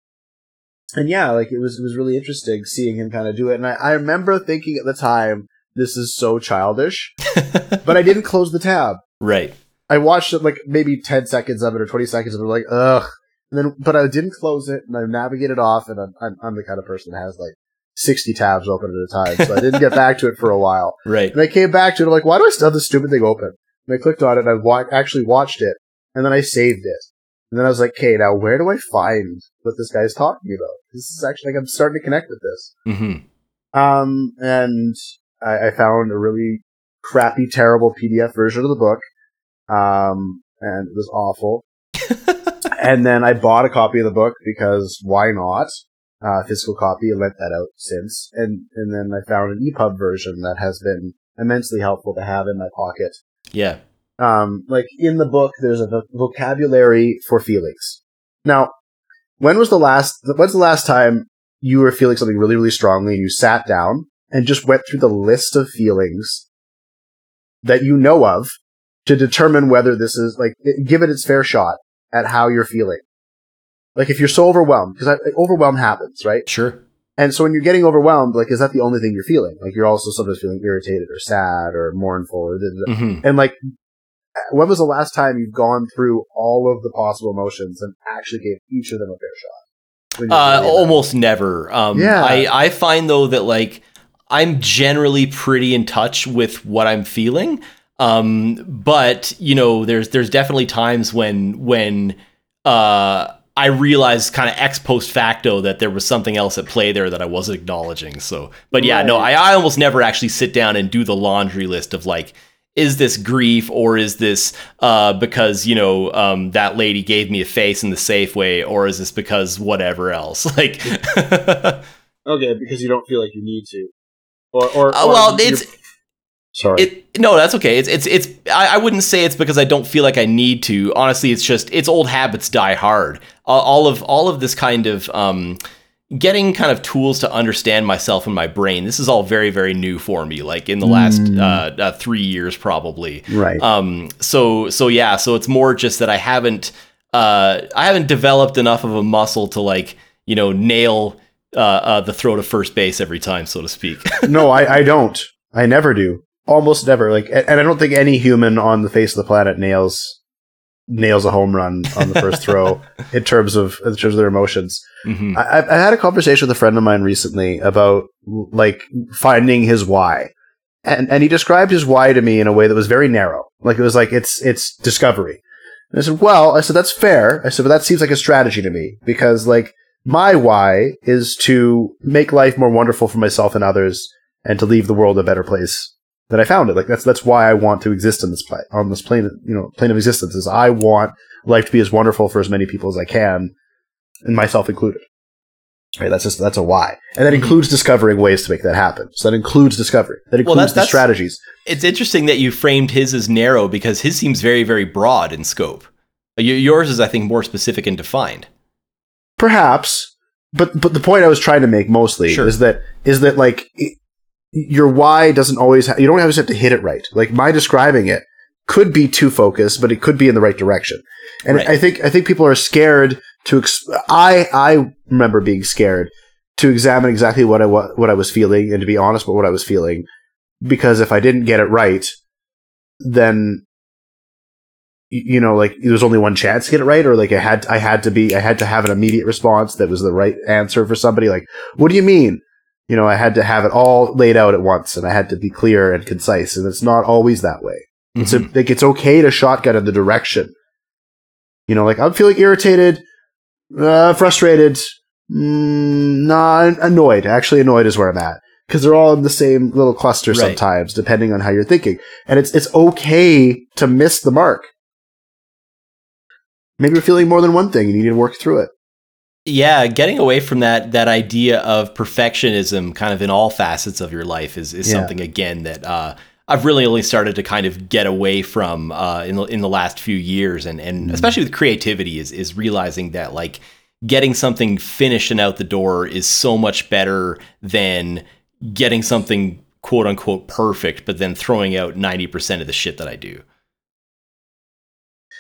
Speaker 3: and yeah, like it was it was really interesting seeing him kind of do it, and I, I remember thinking at the time, this is so childish *laughs* but I didn't close the tab.
Speaker 2: right.
Speaker 3: I watched it like maybe 10 seconds of it or 20 seconds of it, like, ugh. And then, but I didn't close it and I navigated off and I'm, I'm, I'm the kind of person that has like 60 tabs open at a time. So I didn't get back to it for a while. *laughs*
Speaker 2: Right.
Speaker 3: And I came back to it, I'm like, why do I still have this stupid thing open? And I clicked on it and I wa- actually watched it and then I saved it. And then I was like, okay, now where do I find what this guy's talking about? This is actually like, I'm starting to connect with this.
Speaker 2: hmm
Speaker 3: Um, and I, I found a really crappy, terrible PDF version of the book. Um, and it was awful. *laughs* and then I bought a copy of the book because why not? Uh, physical copy. I lent that out since. And, and then I found an EPUB version that has been immensely helpful to have in my pocket.
Speaker 2: Yeah.
Speaker 3: Um, like in the book, there's a vo- vocabulary for feelings. Now, when was the last, when's the last time you were feeling something really, really strongly and you sat down and just went through the list of feelings that you know of to determine whether this is like, give it its fair shot at how you're feeling? Like if you're so overwhelmed, because overwhelm happens, right?
Speaker 2: Sure.
Speaker 3: And so when you're getting overwhelmed, like, is that the only thing you're feeling? Like you're also sometimes feeling irritated or sad or mournful or da- da- da.
Speaker 2: hmm
Speaker 3: and like, when was the last time you've gone through all of the possible emotions and actually gave each of them a fair shot?
Speaker 2: Uh, almost never. Um,
Speaker 3: Yeah.
Speaker 2: I, I find though that like I'm generally pretty in touch with what I'm feeling. Um, but you know, there's there's definitely times when when uh I realized kind of ex post facto that there was something else at play there that I wasn't acknowledging. So, but yeah, right. no, I, I almost never actually sit down and do the laundry list of like, is this grief or is this uh, because you know um, that lady gave me a face in the safe way or is this because whatever else *laughs* like
Speaker 3: okay because you don't feel like you need to or, or,
Speaker 2: uh, well it's
Speaker 3: Sorry.
Speaker 2: It, no, that's okay. It's it's it's. I, I, wouldn't say it's because I don't feel like I need to. Honestly, it's just it's old habits die hard. all of all of this kind of um, getting kind of tools to understand myself and my brain. This is all very very new for me. Like in the last mm. uh, uh, three years, probably.
Speaker 3: Right.
Speaker 2: Um. So so yeah. So it's more just that I haven't uh I haven't developed enough of a muscle to like you know nail uh, uh the throw to first base every time, so to speak.
Speaker 3: no, I I don't. I never do almost never. Like, and I don't think any human on the face of the planet nails nails a home run on the first throw *laughs* in terms of in terms of their emotions. Mm-hmm. I, I had a conversation with a friend of mine recently about like finding his why, and and he described his why to me in a way that was very narrow. Like it was like it's it's discovery. And I said, well, I said that's fair. I said, but that seems like a strategy to me because like my why is to make life more wonderful for myself and others and to leave the world a better place that I found it. Like that's that's why I want to exist in this play on this plane, you know, plane of existence. Is I want life to be as wonderful for as many people as I can, and myself included. Right, that's just that's a why, and that mm-hmm. includes discovering ways to make that happen. So that includes discovery. That includes well, that's, the that's, strategies.
Speaker 2: It's interesting that you framed his as narrow because his seems very very broad in scope. Yours is, I think, more specific and defined.
Speaker 3: Perhaps, but but the point I was trying to make mostly sure. is that is that like your why doesn't always ha- you don't always have to hit it right. Like my describing it could be too focused, but it could be in the right direction. And right. I think I think people are scared to. Ex- I I remember being scared to examine exactly what I what I was feeling and to be honest about what I was feeling, because if I didn't get it right, then you know like there was only one chance to get it right or like i had i had to be i had to have an immediate response that was the right answer for somebody like what do you mean you know, I had to have it all laid out at once and I had to be clear and concise. And it's not always that way. Mm-hmm. It's a, like, it's okay to shotgun in the direction. You know, like I'm feeling irritated, uh, frustrated, mm, nah, annoyed. Actually, annoyed is where I'm at because they're all in the same little cluster right. sometimes, depending on how you're thinking. And it's it's okay to miss the mark. Maybe you're feeling more than one thing and you need to work through it
Speaker 2: yeah getting away from that that idea of perfectionism kind of in all facets of your life is is yeah. something again that uh, I've really only started to kind of get away from uh, in the, in the last few years and and mm especially with creativity is is realizing that like getting something finished and out the door is so much better than getting something quote unquote perfect but then throwing out 90% of the shit that I do.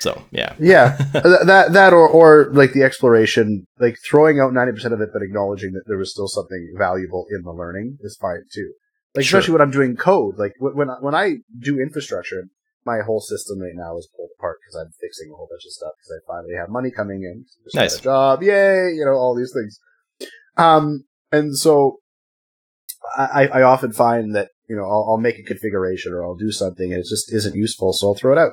Speaker 2: So yeah,
Speaker 3: yeah, *laughs* that that or or like the exploration, like throwing out ninety percent of it, but acknowledging that there was still something valuable in the learning is fine too. Like sure. especially when I'm doing code, like when when I do infrastructure, my whole system right now is pulled apart because I'm fixing a whole bunch of stuff because I finally have money coming in.
Speaker 2: Nice
Speaker 3: job, yay! You know all these things. Um, and so I, I often find that you know I'll, I'll make a configuration or I'll do something and it just isn't useful, so I'll throw it out.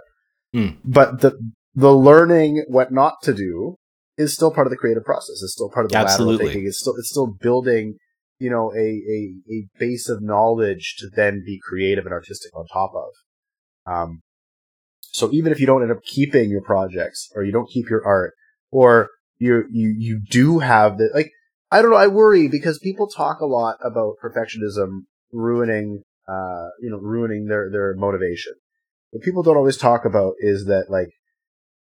Speaker 3: Mm. But the the learning what not to do is still part of the creative process. It's still part of the Absolutely. lateral thinking. It's still it's still building, you know, a, a a base of knowledge to then be creative and artistic on top of. Um, so even if you don't end up keeping your projects or you don't keep your art or you you you do have the like I don't know, I worry because people talk a lot about perfectionism ruining uh you know ruining their their motivation what people don't always talk about is that like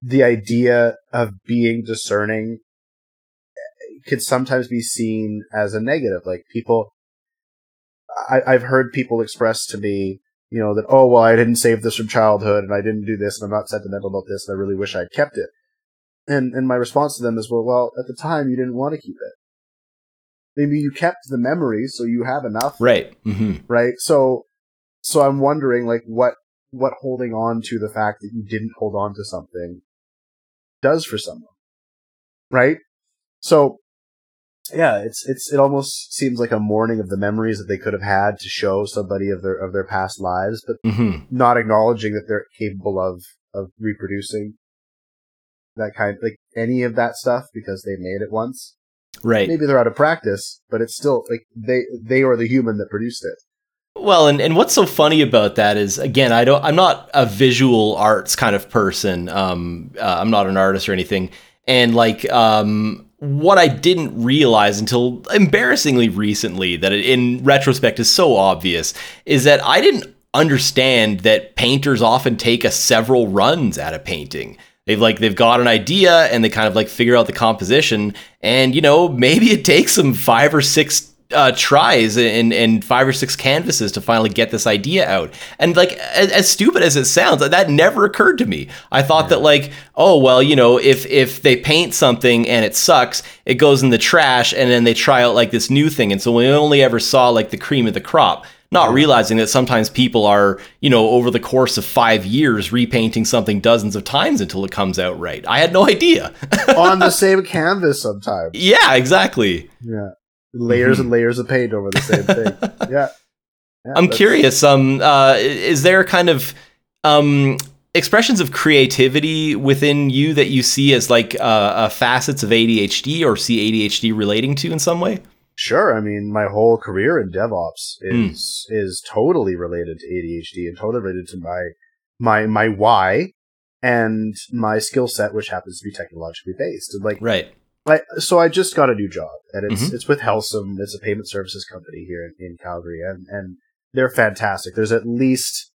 Speaker 3: the idea of being discerning could sometimes be seen as a negative. Like people, I, I've heard people express to me, you know, that, oh, well, I didn't save this from childhood and I didn't do this and I'm not sentimental about this and I really wish I'd kept it. And, and my response to them is, well, well, at the time you didn't want to keep it. Maybe you kept the memory, so you have enough.
Speaker 2: Right. Mm-hmm.
Speaker 3: Right. So, so I'm wondering, like, what what holding on to the fact that you didn't hold on to something does for someone. Right? So yeah, it's it's it almost seems like a mourning of the memories that they could have had to show somebody of their of their past lives, but mm-hmm. not acknowledging that they're capable of of reproducing that kind like any of that stuff because they made it once.
Speaker 2: Right.
Speaker 3: Maybe they're out of practice, but it's still like they they are the human that produced it.
Speaker 2: Well, and, and what's so funny about that is again, I don't I'm not a visual arts kind of person. Um, uh, I'm not an artist or anything, and like um, what I didn't realize until embarrassingly recently that it, in retrospect is so obvious is that I didn't understand that painters often take a several runs at a painting. They've like they've got an idea and they kind of like figure out the composition and you know maybe it takes them five or six uh, tries and and five or six canvases to finally get this idea out. And like as, as, stupid as it sounds, that never occurred to me. I thought yeah. that like, oh well, you know, if if they paint something and it sucks, it goes in the trash, and then they try out like this new thing. And so we only ever saw like the cream of the crop. Not realizing that sometimes people are, you know, over the course of five years repainting something dozens of times until it comes out right. I had no idea. *laughs*
Speaker 3: On the same canvas sometimes.
Speaker 2: Yeah, exactly.
Speaker 3: Yeah layers mm-hmm. and layers of paint over the same thing. *laughs* yeah.
Speaker 2: yeah I'm curious. Um, uh, is there kind of um expressions of creativity within you that you see as like uh, uh, facets of ADHD or see ADHD relating to in some way?
Speaker 3: Sure. I mean, my whole career in DevOps hmm. is mm. is totally related to ADHD and totally related to my my my why and my skill set, which happens to be technologically based. And like,
Speaker 2: right.
Speaker 3: I, so I just got a new job, and it's mm-hmm. it's with Helcim. It's a payment services company here in, in Calgary, and and they're fantastic. There's at least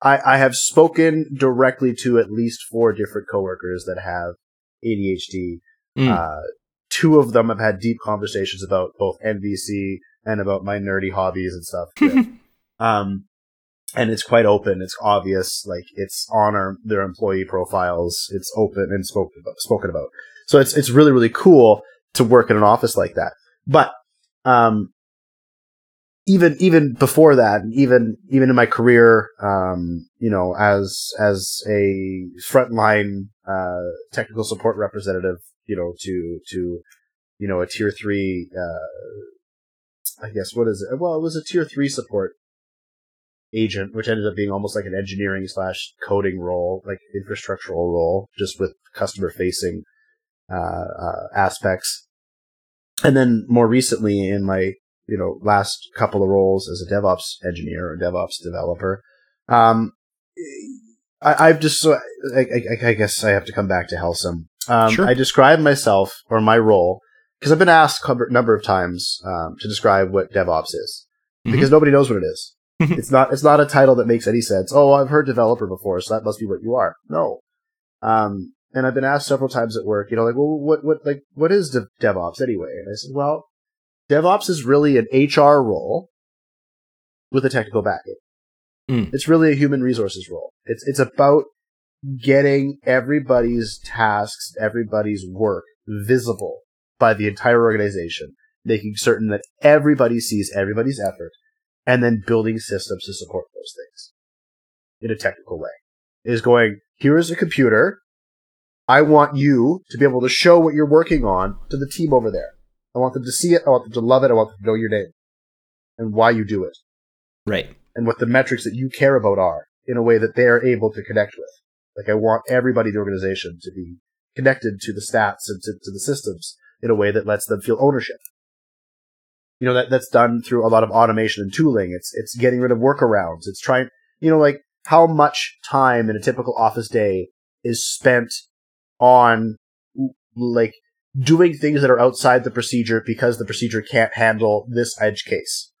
Speaker 3: I, I have spoken directly to at least four different coworkers that have ADHD. Mm. Uh, two of them have had deep conversations about both NVC and about my nerdy hobbies and stuff. *laughs* um, and it's quite open. It's obvious. Like it's on our, their employee profiles. It's open and spoken about, spoken about. So it's it's really really cool to work in an office like that. But um, even even before that, even even in my career, um, you know, as as a frontline uh, technical support representative, you know, to to you know a tier three, uh, I guess what is it? Well, it was a tier three support agent, which ended up being almost like an engineering slash coding role, like infrastructural role, just with customer facing aspects. And then more recently in my, you know, last couple of roles as a DevOps engineer or DevOps developer, um, I, have just, so I, I, I, guess I have to come back to Helcim. Um, sure. I describe myself or my role because I've been asked a number of times um, to describe what DevOps is mm-hmm. because nobody knows what it is. it's not it's not a title that makes any sense. Oh, I've heard developer before, so that must be what you are. No. Um, and I've been asked several times at work, you know, like, well, what, what, like, what is DevOps anyway? And I said, well, DevOps is really an HR role with a technical backing. Mm. It's really a human resources role. It's, it's about getting everybody's tasks, everybody's work visible by the entire organization, making certain that everybody sees everybody's effort, and then building systems to support those things in a technical way. Is going, here is a computer I want you to be able to show what you're working on to the team over there. I want them to see it. I want them to love it. I want them to know your name and why you do it.
Speaker 2: Right.
Speaker 3: And what the metrics that you care about are in a way that they're able to connect with. Like I want everybody in the organization to be connected to the stats and to, to the systems in a way that lets them feel ownership. You know, that, that's done through a lot of automation and tooling. It's, it's getting rid of workarounds. It's trying, you know, like how much time in a typical office day is spent on like doing things that are outside the procedure because the procedure can't handle this edge case.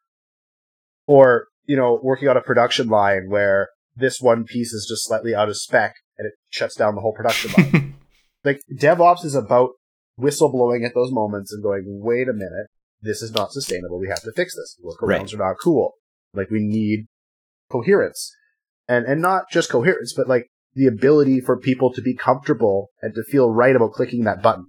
Speaker 3: Or, you know, working on a production line where this one piece is just slightly out of spec and it shuts down the whole production line. *laughs* like DevOps is about whistleblowing at those moments and going, wait a minute, this is not sustainable. We have to fix this. Workarounds right. are not cool. Like we need coherence. And and not just coherence, but like the ability for people to be comfortable and to feel right about clicking that button.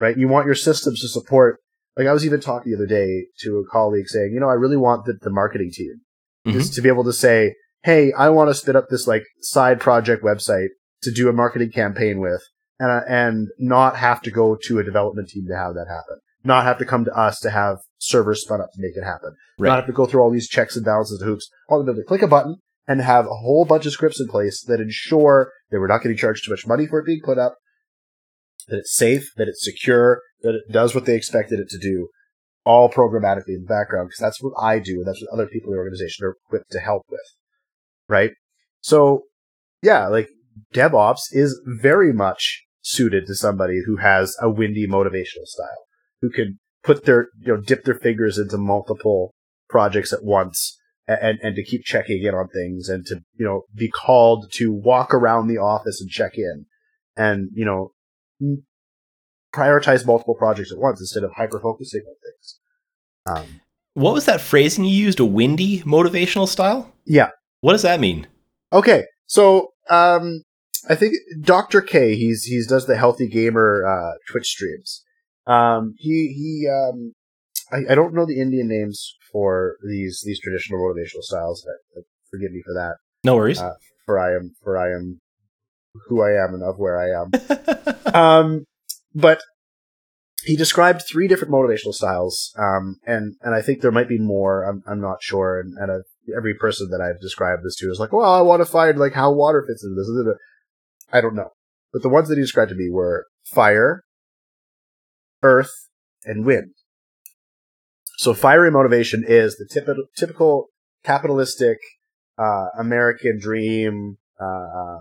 Speaker 3: Right? You want your systems to support, like I was even talking the other day to a colleague saying, you know, I really want the, the marketing team mm-hmm. is to be able to say, hey, I want to spin up this like side project website to do a marketing campaign with and, uh, and not have to go to a development team to have that happen. Not have to come to us to have servers spun up to make it happen. Right. Not have to go through all these checks and balances and hoops. All the ability to click a button and have a whole bunch of scripts in place that ensure that we're not getting charged too much money for it being put up, that it's safe, that it's secure, that it does what they expected it to do, all programmatically in the background, because that's what I do, and that's what other people in the organization are equipped to help with. Right? So, yeah, like DevOps is very much suited to somebody who has a windy motivational style, who can put their, you know, dip their fingers into multiple projects at once and, and to keep checking in on things and to, you know, be called to walk around the office and check in and, you know, prioritize multiple projects at once instead of hyper focusing on things.
Speaker 2: Um, what was that phrasing you used? A windy motivational style?
Speaker 3: Yeah.
Speaker 2: What does that mean?
Speaker 3: Okay. So, um, I think Dr. K, he's, he's does the healthy gamer, uh, Twitch streams. Um, he, he, um, I, I don't know the Indian names for these, these traditional motivational styles. Forgive me for that.
Speaker 2: No worries.
Speaker 3: Uh, for I am, for I am who I am and of where I am. *laughs* um, but he described three different motivational styles, um, and and I think there might be more. I'm I'm not sure, and, and I've, every person that I've described this to is like, well, I want to find like how water fits into this. I don't know, but the ones that he described to me were fire, earth, and wind. So fiery motivation is the typical typical capitalistic uh, American dream, uh,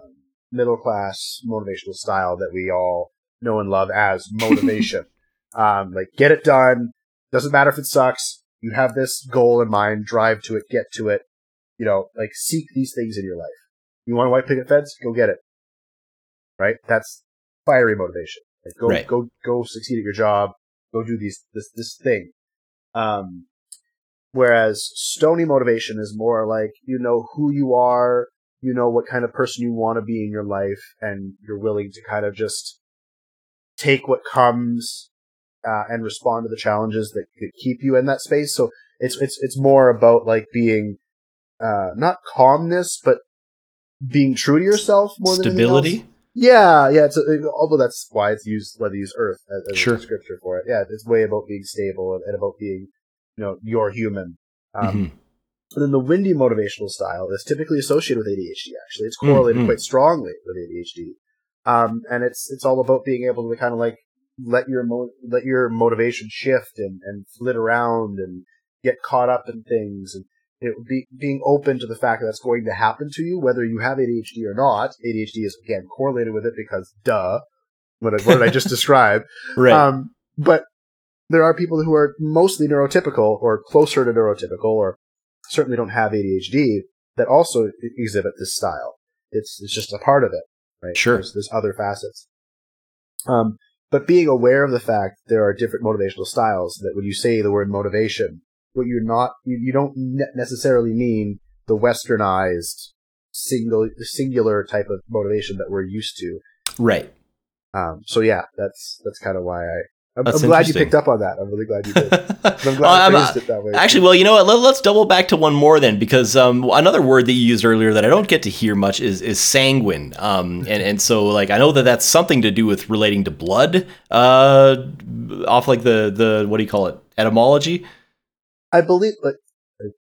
Speaker 3: middle class motivational style that we all know and love as *laughs* motivation. um, like get it done. Doesn't matter if it sucks. You have this goal in mind. Drive to it. Get to it. You know, like seek these things in your life. You want a white picket fence? Go get it. Right? That's fiery motivation. Like go, right. go, go succeed at your job. Go do these, this, this thing. Um, whereas stony motivation is more like, you know who you are, you know what kind of person you want to be in your life, and you're willing to kind of just take what comes uh, and respond to the challenges that, that keep you in that space. So it's it's it's more about like being uh, not calmness, but being true to yourself more
Speaker 2: than stability.
Speaker 3: Yeah, yeah. It's a, although that's why it's used why they use Earth as, as
Speaker 2: sure.
Speaker 3: a scripture for it. Yeah, it's way about being stable and, and about being you know you're human. Um, mm-hmm. And then the windy motivational style is typically associated with ADHD. Actually, it's correlated mm-hmm. quite strongly with ADHD. Um, and it's it's all about being able to kind of like let your mo- let your motivation shift and and flit around and get caught up in things and it be being open to the fact that that's going to happen to you, whether you have ADHD or not. ADHD is again correlated with it because duh, what, what did I just *laughs* describe?
Speaker 2: Right.
Speaker 3: Um, but there are people who are mostly neurotypical or closer to neurotypical or certainly don't have ADHD that also exhibit this style. It's it's just a part of it, right?
Speaker 2: Sure.
Speaker 3: There's, there's other facets. Um, but being aware of the fact there are different motivational styles. That when you say the word motivation, what you're not you, you don't necessarily mean the westernized single singular type of motivation that we're used to.
Speaker 2: Right.
Speaker 3: Um, so yeah, that's that's kind of why I I'm, I'm glad you picked up on that. I'm really glad you did. *laughs* I'm glad
Speaker 2: uh, it that way. Actually, well, you know what? Let, us double back to one more then, because um, another word that you used earlier that I don't get to hear much is is sanguine. Um, and and so like I know that that's something to do with relating to blood. Uh, off like the the what do you call it? Etymology.
Speaker 3: I believe like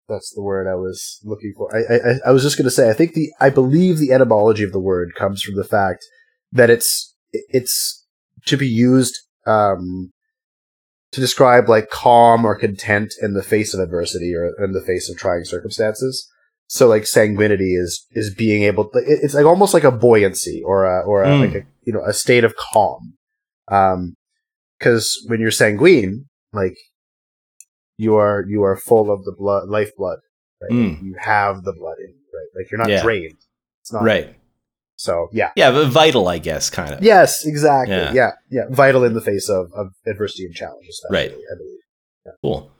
Speaker 3: that's the word I was looking for. I I, I was just going to say I think the I believe the etymology of the word comes from the fact that it's it's to be used um, to describe like calm or content in the face of adversity or in the face of trying circumstances. So like sanguinity is is being able. To, it's like almost like a buoyancy or a or a, mm. like a you know a state of calm. Um, because when you're sanguine, like you are you are full of the blood, lifeblood. Right? Mm. You have the blood in you, right? Like you're not yeah. drained.
Speaker 2: It's not right.
Speaker 3: So yeah,
Speaker 2: yeah, but vital, I guess, kind of.
Speaker 3: Yes, exactly. Yeah, yeah, yeah. vital in the face of, of adversity and challenge,
Speaker 2: right? I believe. Yeah. Cool.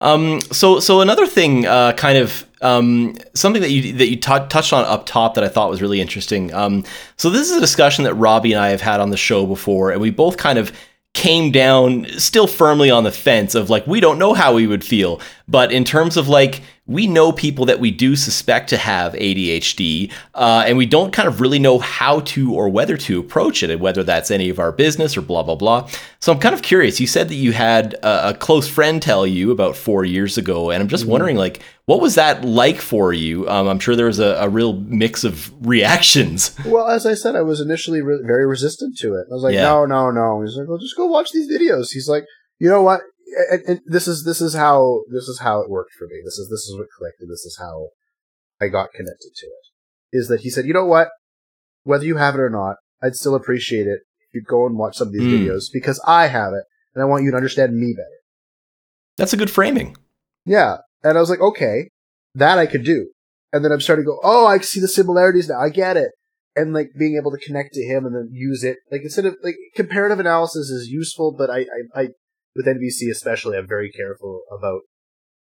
Speaker 2: Um, so so another thing, uh, kind of um, something that you that you t- touched on up top that I thought was really interesting. Um, so this is a discussion that Robbie and I have had on the show before, and we both kind of came down still firmly on the fence of like we don't know how we would feel. But in terms of like we know people that we do suspect to have ADHD, uh, and we don't kind of really know how to or whether to approach it, and whether that's any of our business or blah, blah, blah. So I'm kind of curious. You said that you had a, a close friend tell you about four years ago, and I'm just mm-hmm. wondering, like, what was that like for you? Um, I'm sure there was a, a, real mix of *laughs* reactions.
Speaker 3: Well, as I said, I was initially re- very resistant to it. I was like, yeah. no, no, no. He's like, well, just go watch these videos. He's like, you know what? And, and this is this is how this is how it worked for me. This is this is what clicked, and this is how I got connected to it. Is that he said, you know what? Whether you have it or not, I'd still appreciate it if you'd go and watch some of these mm. videos because I have it, and I want you to understand me better.
Speaker 2: That's a good framing.
Speaker 3: Yeah, and I was like, okay, that I could do. And then I'm starting to go, oh, I see the similarities now. I get it. And like being able to connect to him and then use it, like instead of like comparative analysis is useful, but I, I, I with NVC especially, I'm very careful about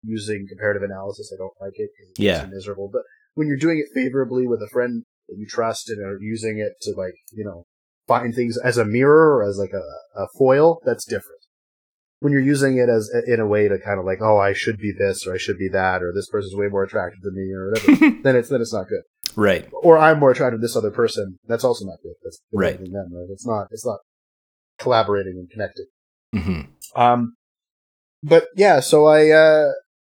Speaker 3: using comparative analysis. I don't like it because it's
Speaker 2: yeah.
Speaker 3: miserable. But when you're doing it favorably with a friend that you trust and are using it to like, you know, find things as a mirror or as like a, a foil, that's different. When you're using it as in a way to kind of like, oh, I should be this or I should be that or this person's way more attractive than me or whatever, *laughs* then it's then it's not good.
Speaker 2: Right.
Speaker 3: Or I'm more attracted to this other person. That's also not good. That's
Speaker 2: right.
Speaker 3: Them, right. It's not. It's not collaborating and connected.
Speaker 2: Mm-hmm.
Speaker 3: Um, but yeah, so I, uh,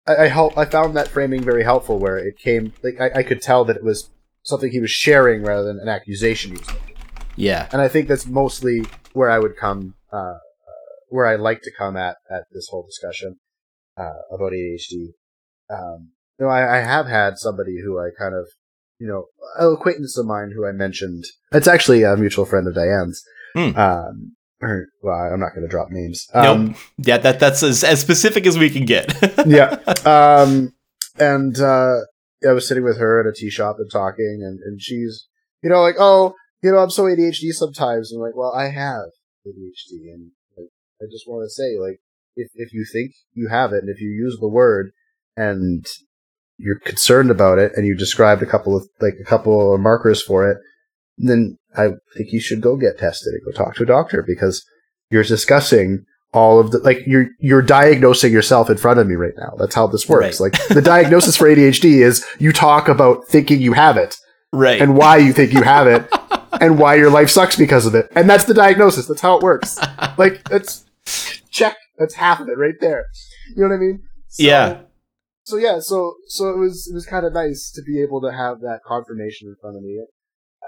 Speaker 3: I, I help, I found that framing very helpful where it came, like, I, I could tell that it was something he was sharing rather than an accusation he was making.
Speaker 2: Yeah.
Speaker 3: And I think that's mostly where I would come, uh, where I like to come at, at this whole discussion, uh, about ADHD. Um, you know, I, I have had somebody who I kind of, you know, an acquaintance of mine who I mentioned. It's actually a mutual friend of Diane's.
Speaker 2: Hmm.
Speaker 3: Um, or, well, I'm not going to drop names.
Speaker 2: Um, nope. Yeah, that that's as, as specific as we can get. *laughs*
Speaker 3: yeah. Um, and uh, I was sitting with her at a tea shop and talking, and, and she's, you know, like, oh, you know, I'm so ADHD sometimes. And I'm like, well, I have ADHD, and like, I just want to say, like, if if you think you have it, and if you use the word, and you're concerned about it, and you described a couple of like a couple of markers for it, then I think you should go get tested and go talk to a doctor because you're discussing all of the like you're you're diagnosing yourself in front of me right now. That's how this works. Right. Like the diagnosis for ADHD is you talk about thinking you have it.
Speaker 2: Right.
Speaker 3: And why you think you have it and why your life sucks because of it. And that's the diagnosis. That's how it works. like that's check. That's half of it right there. You know what I mean?
Speaker 2: So, yeah.
Speaker 3: So yeah, so so it was it was kind of nice to be able to have that confirmation in front of me.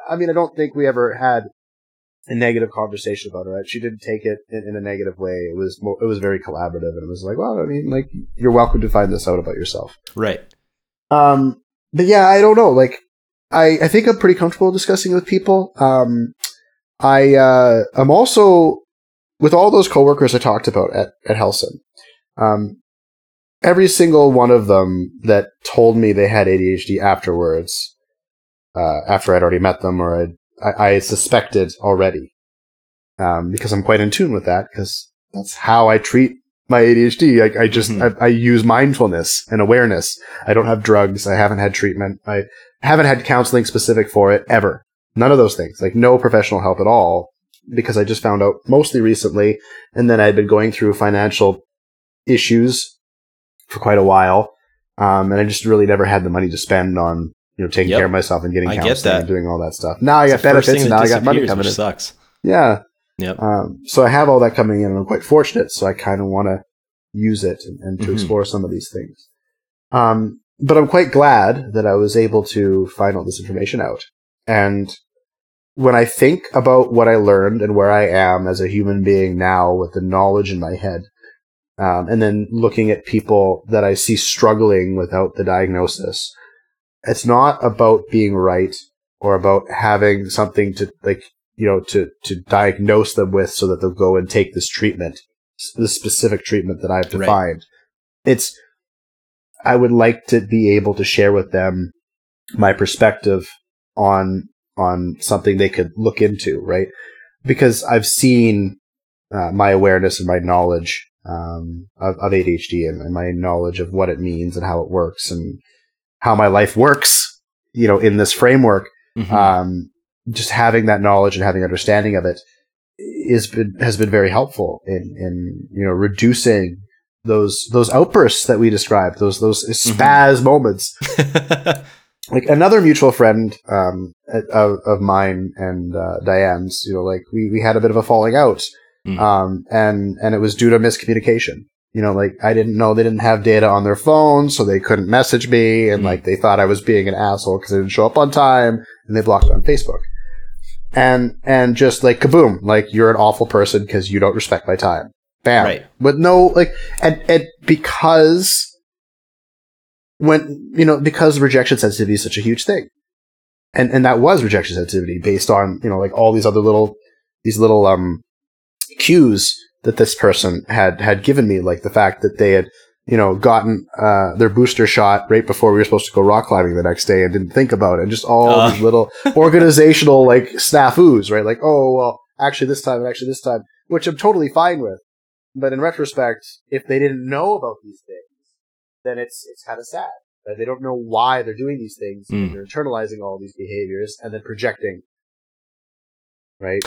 Speaker 3: I mean, I don't think we ever had a negative conversation about it. She didn't take it in, in, a negative way. It was more, it was very collaborative, and it was like, well, I mean, like you're welcome to find this out about yourself,
Speaker 2: right?
Speaker 3: Um, but yeah, I don't know. Like, I I think I'm pretty comfortable discussing with people. Um, I uh, I'm also with all those coworkers I talked about at at Helcim. Um, every single one of them that told me they had ADHD afterwards uh, after I'd already met them or I'd, I, I suspected already. Um, because I'm quite in tune with that because that's how I treat my ADHD. I, I just, mm-hmm. I, I, use mindfulness and awareness. I don't have drugs. I haven't had treatment. I haven't had counseling specific for it ever. None of those things. Like no professional help at all because I just found out mostly recently. And then I'd been going through financial issues for quite a while. Um, and I just really never had the money to spend on you know, taking yep. care of myself and getting counseling and doing all that stuff. Now I got benefits and now I got money coming in.
Speaker 2: Sucks.
Speaker 3: Yeah.
Speaker 2: Yep.
Speaker 3: Um, so I have all that coming in and I'm quite fortunate. So I kind of want to use it and, and to mm-hmm. explore some of these things. Um, but I'm quite glad that I was able to find all this information out. And when I think about what I learned and where I am as a human being now with the knowledge in my head, um, and then looking at people that I see struggling without the diagnosis, it's not about being right or about having something to like you know to to diagnose them with so that they'll go and take this treatment this specific treatment that i've defined right. it's i would like to be able to share with them my perspective on on something they could look into right because i've seen uh, my awareness and my knowledge um, of, of adhd and, and my knowledge of what it means and how it works and how my life works, you know, in this framework, mm-hmm. um, just having that knowledge and having understanding of it is been, has been very helpful in, in, you know, reducing those those outbursts that we described, those those
Speaker 2: Mm-hmm.
Speaker 3: spaz moments. *laughs* Like another mutual friend um, of, of mine and uh, Diane's, you know, like we, we had a bit of a falling out,
Speaker 2: Mm.
Speaker 3: um, and and it was due to miscommunication. You know, like I didn't know they didn't have data on their phone, so they couldn't message me, and
Speaker 2: Mm.
Speaker 3: like they thought I was being an asshole because I didn't show up on time, and they blocked me on Facebook. And and just like kaboom, like you're an awful person because you don't respect my time. Bam.
Speaker 2: Right.
Speaker 3: But no, like, and and because when you know because rejection sensitivity is such a huge thing, and and that was rejection sensitivity based on you know like all these other little these little um cues that this person had had given me, like the fact that they had you know gotten uh, their booster shot right before we were supposed to go rock climbing the next day and didn't think about it, and just all
Speaker 2: Uh.
Speaker 3: these little *laughs* organizational like snafus, right? Like oh well, actually this time, and actually this time, which I'm totally fine with. But in retrospect, if they didn't know about these things, then it's it's kind of sad that they don't know why they're doing these things.
Speaker 2: Mm.
Speaker 3: They're internalizing all these behaviors and then projecting. Right?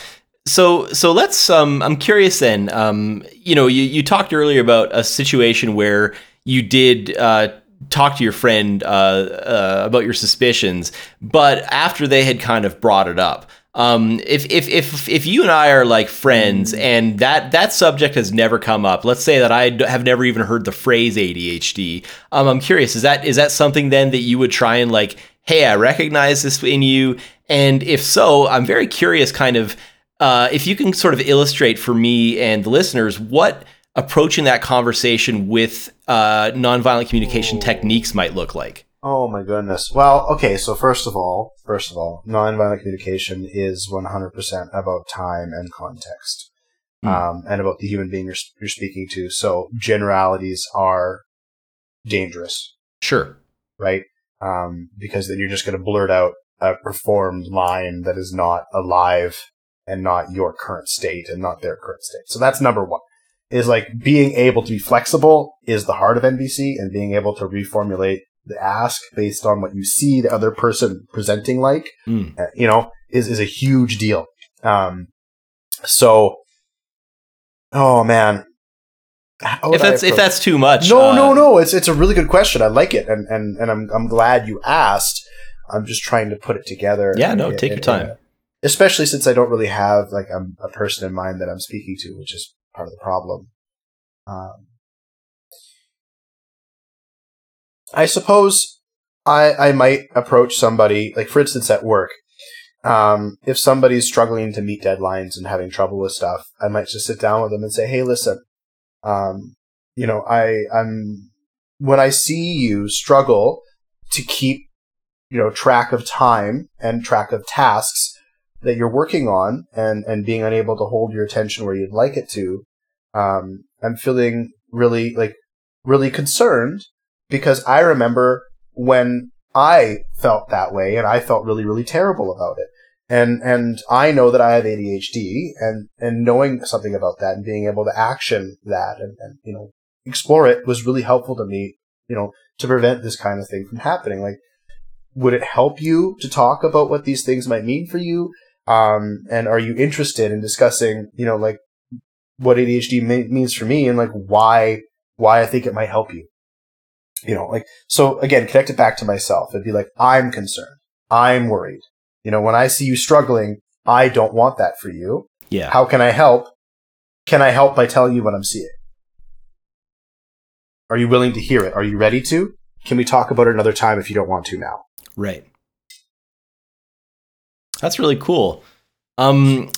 Speaker 2: So so let's um I'm curious then um you know you you talked earlier about a situation where you did uh talk to your friend uh, uh about your suspicions but after they had kind of brought it up um if if if if you and I are like friends and that that subject has never come up let's say that I have never even heard the phrase ADHD um I'm curious is that is that something then that you would try and like hey I recognize this in you? And if so I'm very curious kind of uh, if you can sort of illustrate for me and the listeners what approaching that conversation with uh, nonviolent communication techniques might look like.
Speaker 3: Oh my goodness. Well, okay, so first of all, first of all, nonviolent communication is 100% about time and context.
Speaker 2: Hmm.
Speaker 3: Um, and about the human being you're, you're speaking to. So generalities are dangerous.
Speaker 2: Sure.
Speaker 3: right? Um, because then you're just going to blurt out a performed line that is not alive and not your current state and not their current state. So that's number one. Is like being able to be flexible is the heart of NVC and being able to reformulate the ask based on what you see the other person presenting like,
Speaker 2: Mm.
Speaker 3: uh, you know, is, is a huge deal. Um, so, oh man.
Speaker 2: If that's if that's too much.
Speaker 3: no,
Speaker 2: uh,
Speaker 3: no, no. It's it's a really good question. I like it, and and and I'm I'm glad you asked. I'm just trying to put it together.
Speaker 2: Yeah, no,
Speaker 3: in-
Speaker 2: take your
Speaker 3: in-
Speaker 2: time.
Speaker 3: Especially since I don't really have like a, a person in mind that I'm speaking to, which is part of the problem. Um, I suppose I I might approach somebody like, for instance, at work. Um, if somebody's struggling to meet deadlines and having trouble with stuff, I might just sit down with them and say, "Hey, listen, um, you know, I I'm when I see you struggle to keep you know track of time and track of tasks that you're working on and and being unable to hold your attention where you'd like it to um i'm feeling really like really concerned because i remember when i felt that way and i felt really really terrible about it. And and i know that i have adhd and and knowing something about that and being able to action that and, and you know explore it was really helpful to me you know to prevent this kind of thing from happening. Like would it help you to talk about what these things might mean for you um, and are you interested in discussing you know like what adhd ma- means for me and like why why i think it might help you? You know like so again connect it back to myself it'd be like i'm concerned. I'm worried. You know when i see you struggling i don't want that for you.
Speaker 2: Yeah.
Speaker 3: how can i help? Can i help by telling you what i'm seeing? Are you willing to hear it? Are you ready to? Can we talk about it another time if you don't want to now?
Speaker 2: Right. That's really cool. Um,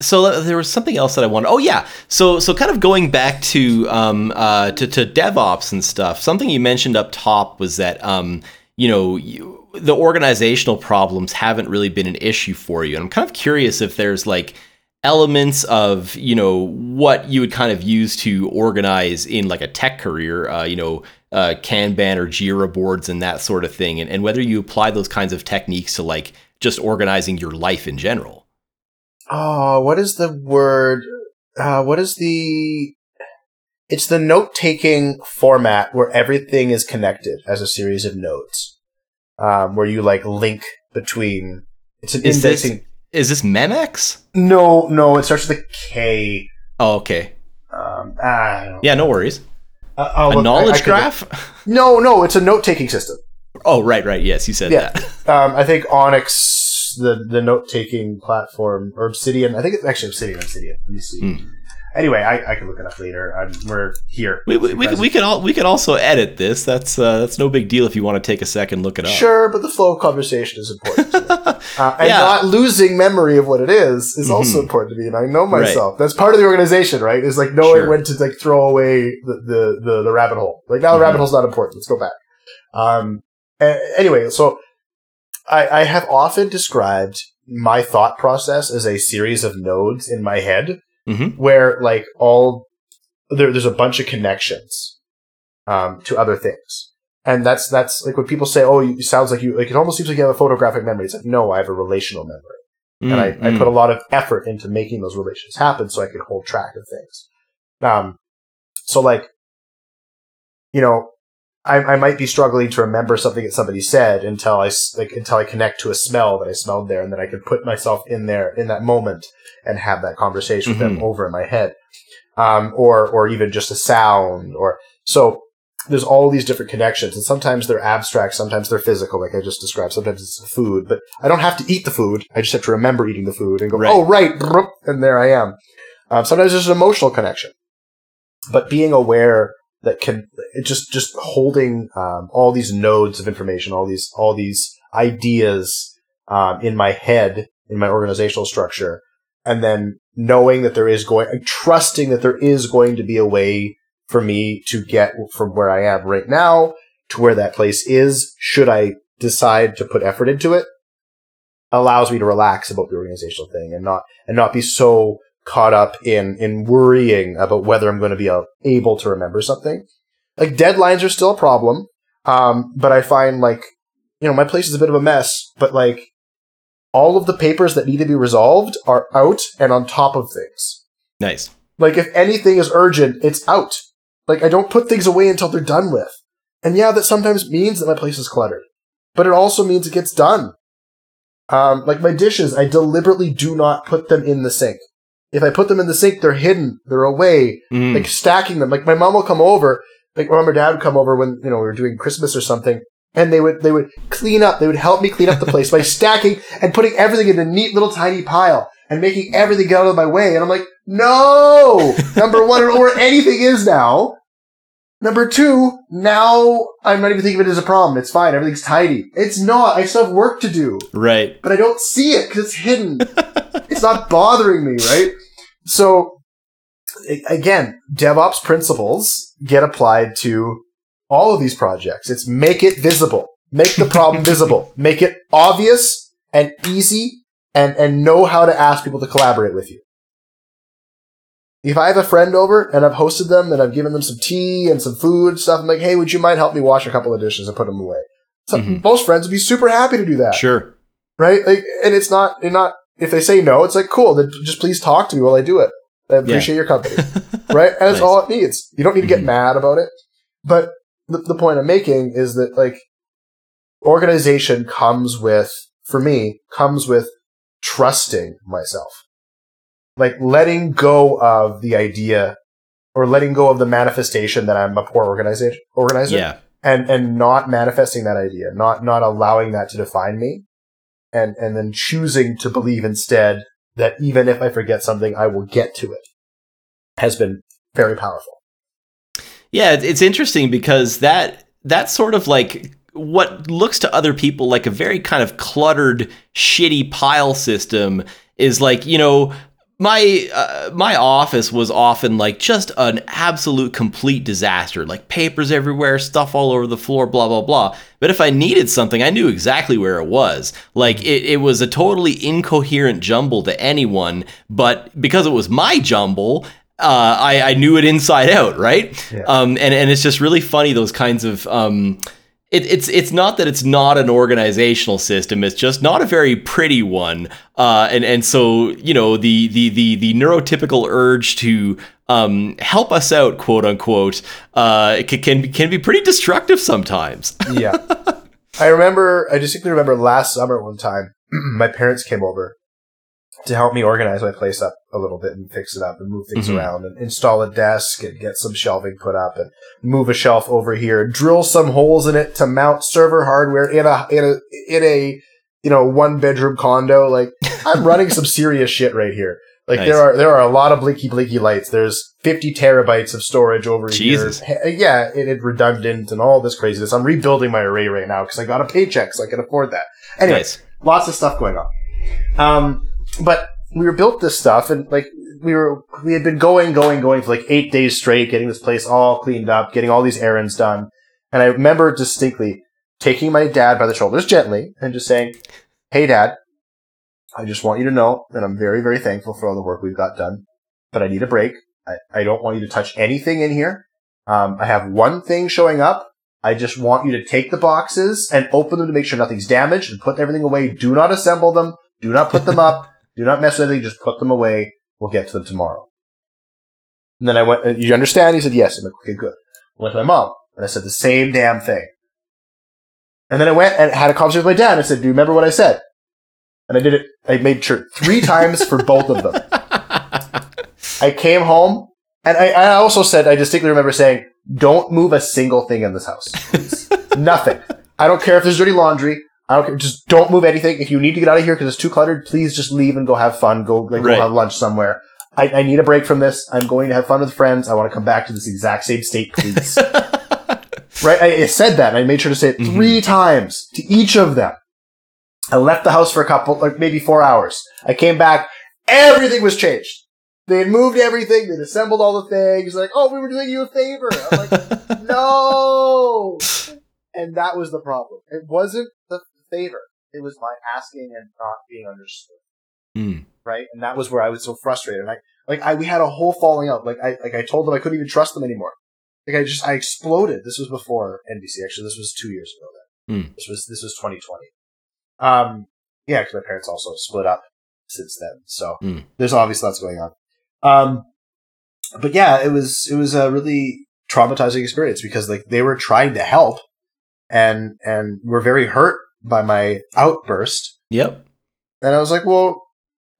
Speaker 2: so there was something else that I wanted. Oh yeah. So so kind of going back to um uh to, to DevOps and stuff. Something you mentioned up top was that um you know you, the organizational problems haven't really been an issue for you. And I'm kind of curious if there's like elements of you know what you would kind of use to organize in like a tech career. Uh, you know uh, Kanban or Jira boards and that sort of thing, and, and whether you apply those kinds of techniques to like just organizing your life in general.
Speaker 3: Oh, what is the word? Uh, what is the? It's the note-taking format where everything is connected as a series of notes, um, where you like link between. It's an
Speaker 2: Is this- Is this Memex?
Speaker 3: No, no, it starts with a K.
Speaker 2: Oh, okay.
Speaker 3: Um, I don't know.
Speaker 2: Yeah, no worries.
Speaker 3: Uh, I'll
Speaker 2: A
Speaker 3: look- I- I
Speaker 2: knowledge
Speaker 3: could-
Speaker 2: graph? *laughs*
Speaker 3: No, no, it's a note taking system.
Speaker 2: Oh, right, right. Yes, you said
Speaker 3: Yeah.
Speaker 2: that. *laughs*
Speaker 3: Um, I think Onyx, the the note taking platform, or Obsidian. I think it's actually Obsidian. Obsidian. Let me see.
Speaker 2: Hmm.
Speaker 3: Anyway, I, I can look it up later. I'm, we're here.
Speaker 2: We, we, we, we can all we can also edit this. That's uh, that's no big deal if you want to take a second look it up.
Speaker 3: Sure, but the flow of conversation is important. *laughs* Uh, and
Speaker 2: Yeah.
Speaker 3: not losing memory of what it is is also
Speaker 2: Mhm.
Speaker 3: important to me. And I know
Speaker 2: Right.
Speaker 3: myself. That's part of the organization, right? Is like knowing
Speaker 2: Sure.
Speaker 3: when to like throw away the, the, the, the rabbit hole. Like now the
Speaker 2: Mhm.
Speaker 3: rabbit hole's not important. Let's go back. Um, anyway, so I, I have often described my thought process as a series of nodes in my head
Speaker 2: Mhm.
Speaker 3: where like all there, there's a bunch of connections um, to other things. And that's that's like when people say, "Oh, you it sounds like you like." It almost seems like you have a photographic memory. It's like, no, I have a relational memory, and I, I
Speaker 2: Mm,
Speaker 3: put a lot of effort into making those relations happen so I can hold track of things. Um, so like, you know, I, I might be struggling to remember something that somebody said until I like until I connect to a smell that I smelled there, and then I can put myself in there in that moment and have that conversation with them
Speaker 2: Mhm.
Speaker 3: over in my head, um, or or even just a sound, or so. There's all these different connections, and sometimes they're abstract, sometimes they're physical, like I just described. Sometimes it's food, but I don't have to eat the food. I just have to remember eating the food and go,
Speaker 2: Right.
Speaker 3: "Oh, right," and there I am. Um, sometimes there's an emotional connection, but being aware that can just just holding um, all these nodes of information, all these all these ideas um, in my head, in my organizational structure, and then knowing that there is going, trusting that there is going to be a way for me to get from where I am right now to where that place is, should I decide to put effort into it, allows me to relax about the organizational thing and not and not be so caught up in in worrying about whether I'm going to be uh, able to remember something. Like deadlines are still a problem, um, but I find like you know my place is a bit of a mess, but like all of the papers that need to be resolved are out and on top of things.
Speaker 2: Nice.
Speaker 3: Like if anything is urgent, it's out. Like I don't put things away until they're done with. And yeah, that sometimes means that my place is cluttered. But it also means it gets done. Um, like my dishes, I deliberately do not put them in the sink. If I put them in the sink, they're hidden, they're away,
Speaker 2: Mm.
Speaker 3: like stacking them. Like my mom will come over, like my mom or dad would come over when, you know, we were doing Christmas or something, and they would, they would clean up, they would help me clean up the place by *laughs* stacking and putting everything in a neat little tiny pile and making everything get out of my way. And I'm like, no! Number one, I don't know where anything is now. Number two, now I'm not even thinking of it as a problem. It's fine. Everything's tidy. It's not. I still have work to do,
Speaker 2: right.
Speaker 3: but I don't see it because it's hidden. *laughs* it's not bothering me, right? So, again, DevOps principles get applied to all of these projects. It's make it visible, make the problem *laughs* visible, make it obvious and easy, and and know how to ask people to collaborate with you. If I have a friend over and I've hosted them and I've given them some tea and some food stuff, I'm like, hey, would you mind help me wash a couple of dishes and put them away? So
Speaker 2: Mhm.
Speaker 3: most friends would be super happy to do that
Speaker 2: Sure.
Speaker 3: right? Like, and it's not, and not. If they say no, it's like cool. Then just please talk to me while I do it. I appreciate your company, *laughs* right? And that's
Speaker 2: Nice.
Speaker 3: all it needs. You don't need to get
Speaker 2: Mhm.
Speaker 3: mad about it. But the, the point I'm making is that like organization comes with, for me, comes with trusting myself, like letting go of the idea or letting go of the manifestation that I'm a poor organization organizer
Speaker 2: Yeah.
Speaker 3: and and not manifesting that idea, not not allowing that to define me, and and then choosing to believe instead that even if I forget something, I will get to it, has been very powerful.
Speaker 2: Yeah, it's- it's interesting because that that's sort of like what looks to other people like a very kind of cluttered, shitty pile system is like you know my uh, my office was often like just an absolute complete disaster like papers everywhere stuff all over the floor blah blah blah but if i needed something i knew exactly where it was like it, it was a totally incoherent jumble to anyone but because it was my jumble uh, I, I knew it inside out, right?
Speaker 3: Yeah.
Speaker 2: Um, and, and it's just really funny those kinds of um, it, it's it's not that it's not an organizational system; it's just not a very pretty one. Uh, and and so you know the the the the neurotypical urge to um, help us out, quote unquote, uh, can can can be pretty destructive sometimes. *laughs*
Speaker 3: Yeah, I remember. I distinctly remember last summer one time, *clears throat* my parents came over, to help me organize my place up a little bit and fix it up and move things
Speaker 2: Mhm.
Speaker 3: around and install a desk and get some shelving put up and move a shelf over here, and drill some holes in it to mount server hardware in a in a in a you know one bedroom condo. Like I'm running some serious shit right here. Like
Speaker 2: Nice.
Speaker 3: there are there are a lot of blinky blinky lights. There's 50 terabytes of storage over
Speaker 2: Jesus.
Speaker 3: here. Yeah, it, it redundant and all this craziness. I'm rebuilding my array right now because I got a paycheck, so I can afford that. anyways
Speaker 2: Nice.
Speaker 3: lots of stuff going on. Um, but we were built this stuff, and like we were, we had been going, going, going for like eight days straight, getting this place all cleaned up, getting all these errands done. And I remember distinctly taking my dad by the shoulders gently and just saying, "Hey, Dad, I just want you to know that I'm very, very thankful for all the work we've got done, but I need a break. I, I don't want you to touch anything in here. Um, I have one thing showing up. I just want you to take the boxes and open them to make sure nothing's damaged and put everything away. Do not assemble them. Do not put them up. *laughs* Do not mess with anything. Just put them away. We'll get to them tomorrow. And then I went, "Uh, you understand? He said, yes. I'm like, okay, good. I went to my mom and I said the same damn thing. And then I went and had a conversation with my dad and I said, do you remember what I said? And I did it. I made sure three times for both of them. *laughs* I came home and I, I also said, I distinctly remember saying, don't move a single thing in this house. please. *laughs* Nothing. I don't care if there's dirty laundry. I don't care. Just don't move anything. If you need to get out of here because it's too cluttered, please just leave and go have fun. Go, like,
Speaker 2: Right.
Speaker 3: go have lunch somewhere. I, I need a break from this. I'm going to have fun with friends. I want to come back to this exact same state, please. *laughs* right? I, I said that. I made sure to say it
Speaker 2: Mhm.
Speaker 3: three times to each of them. I left the house for a couple, like maybe four hours. I came back. Everything was changed. They had moved everything. They'd assembled all the things. Like, oh, we were doing you a favor. I'm like, *laughs* no. And that was the problem. It wasn't favor. It was my asking and not being understood.
Speaker 2: Hmm.
Speaker 3: Right. And that was where I was so frustrated. And I, like, I, we had a whole falling out. Like, I, like I told them I couldn't even trust them anymore. Like, I just, I exploded. This was before NVC. Actually, this was two years ago then.
Speaker 2: Hmm.
Speaker 3: This was, this was 2020. Um, yeah, because my parents also split up since then. So
Speaker 2: Hmm.
Speaker 3: there's obviously lots going on. Um, but yeah, it was, it was a really traumatizing experience because like they were trying to help and, and were very hurt by my outburst.
Speaker 2: Yep.
Speaker 3: And I was like, well,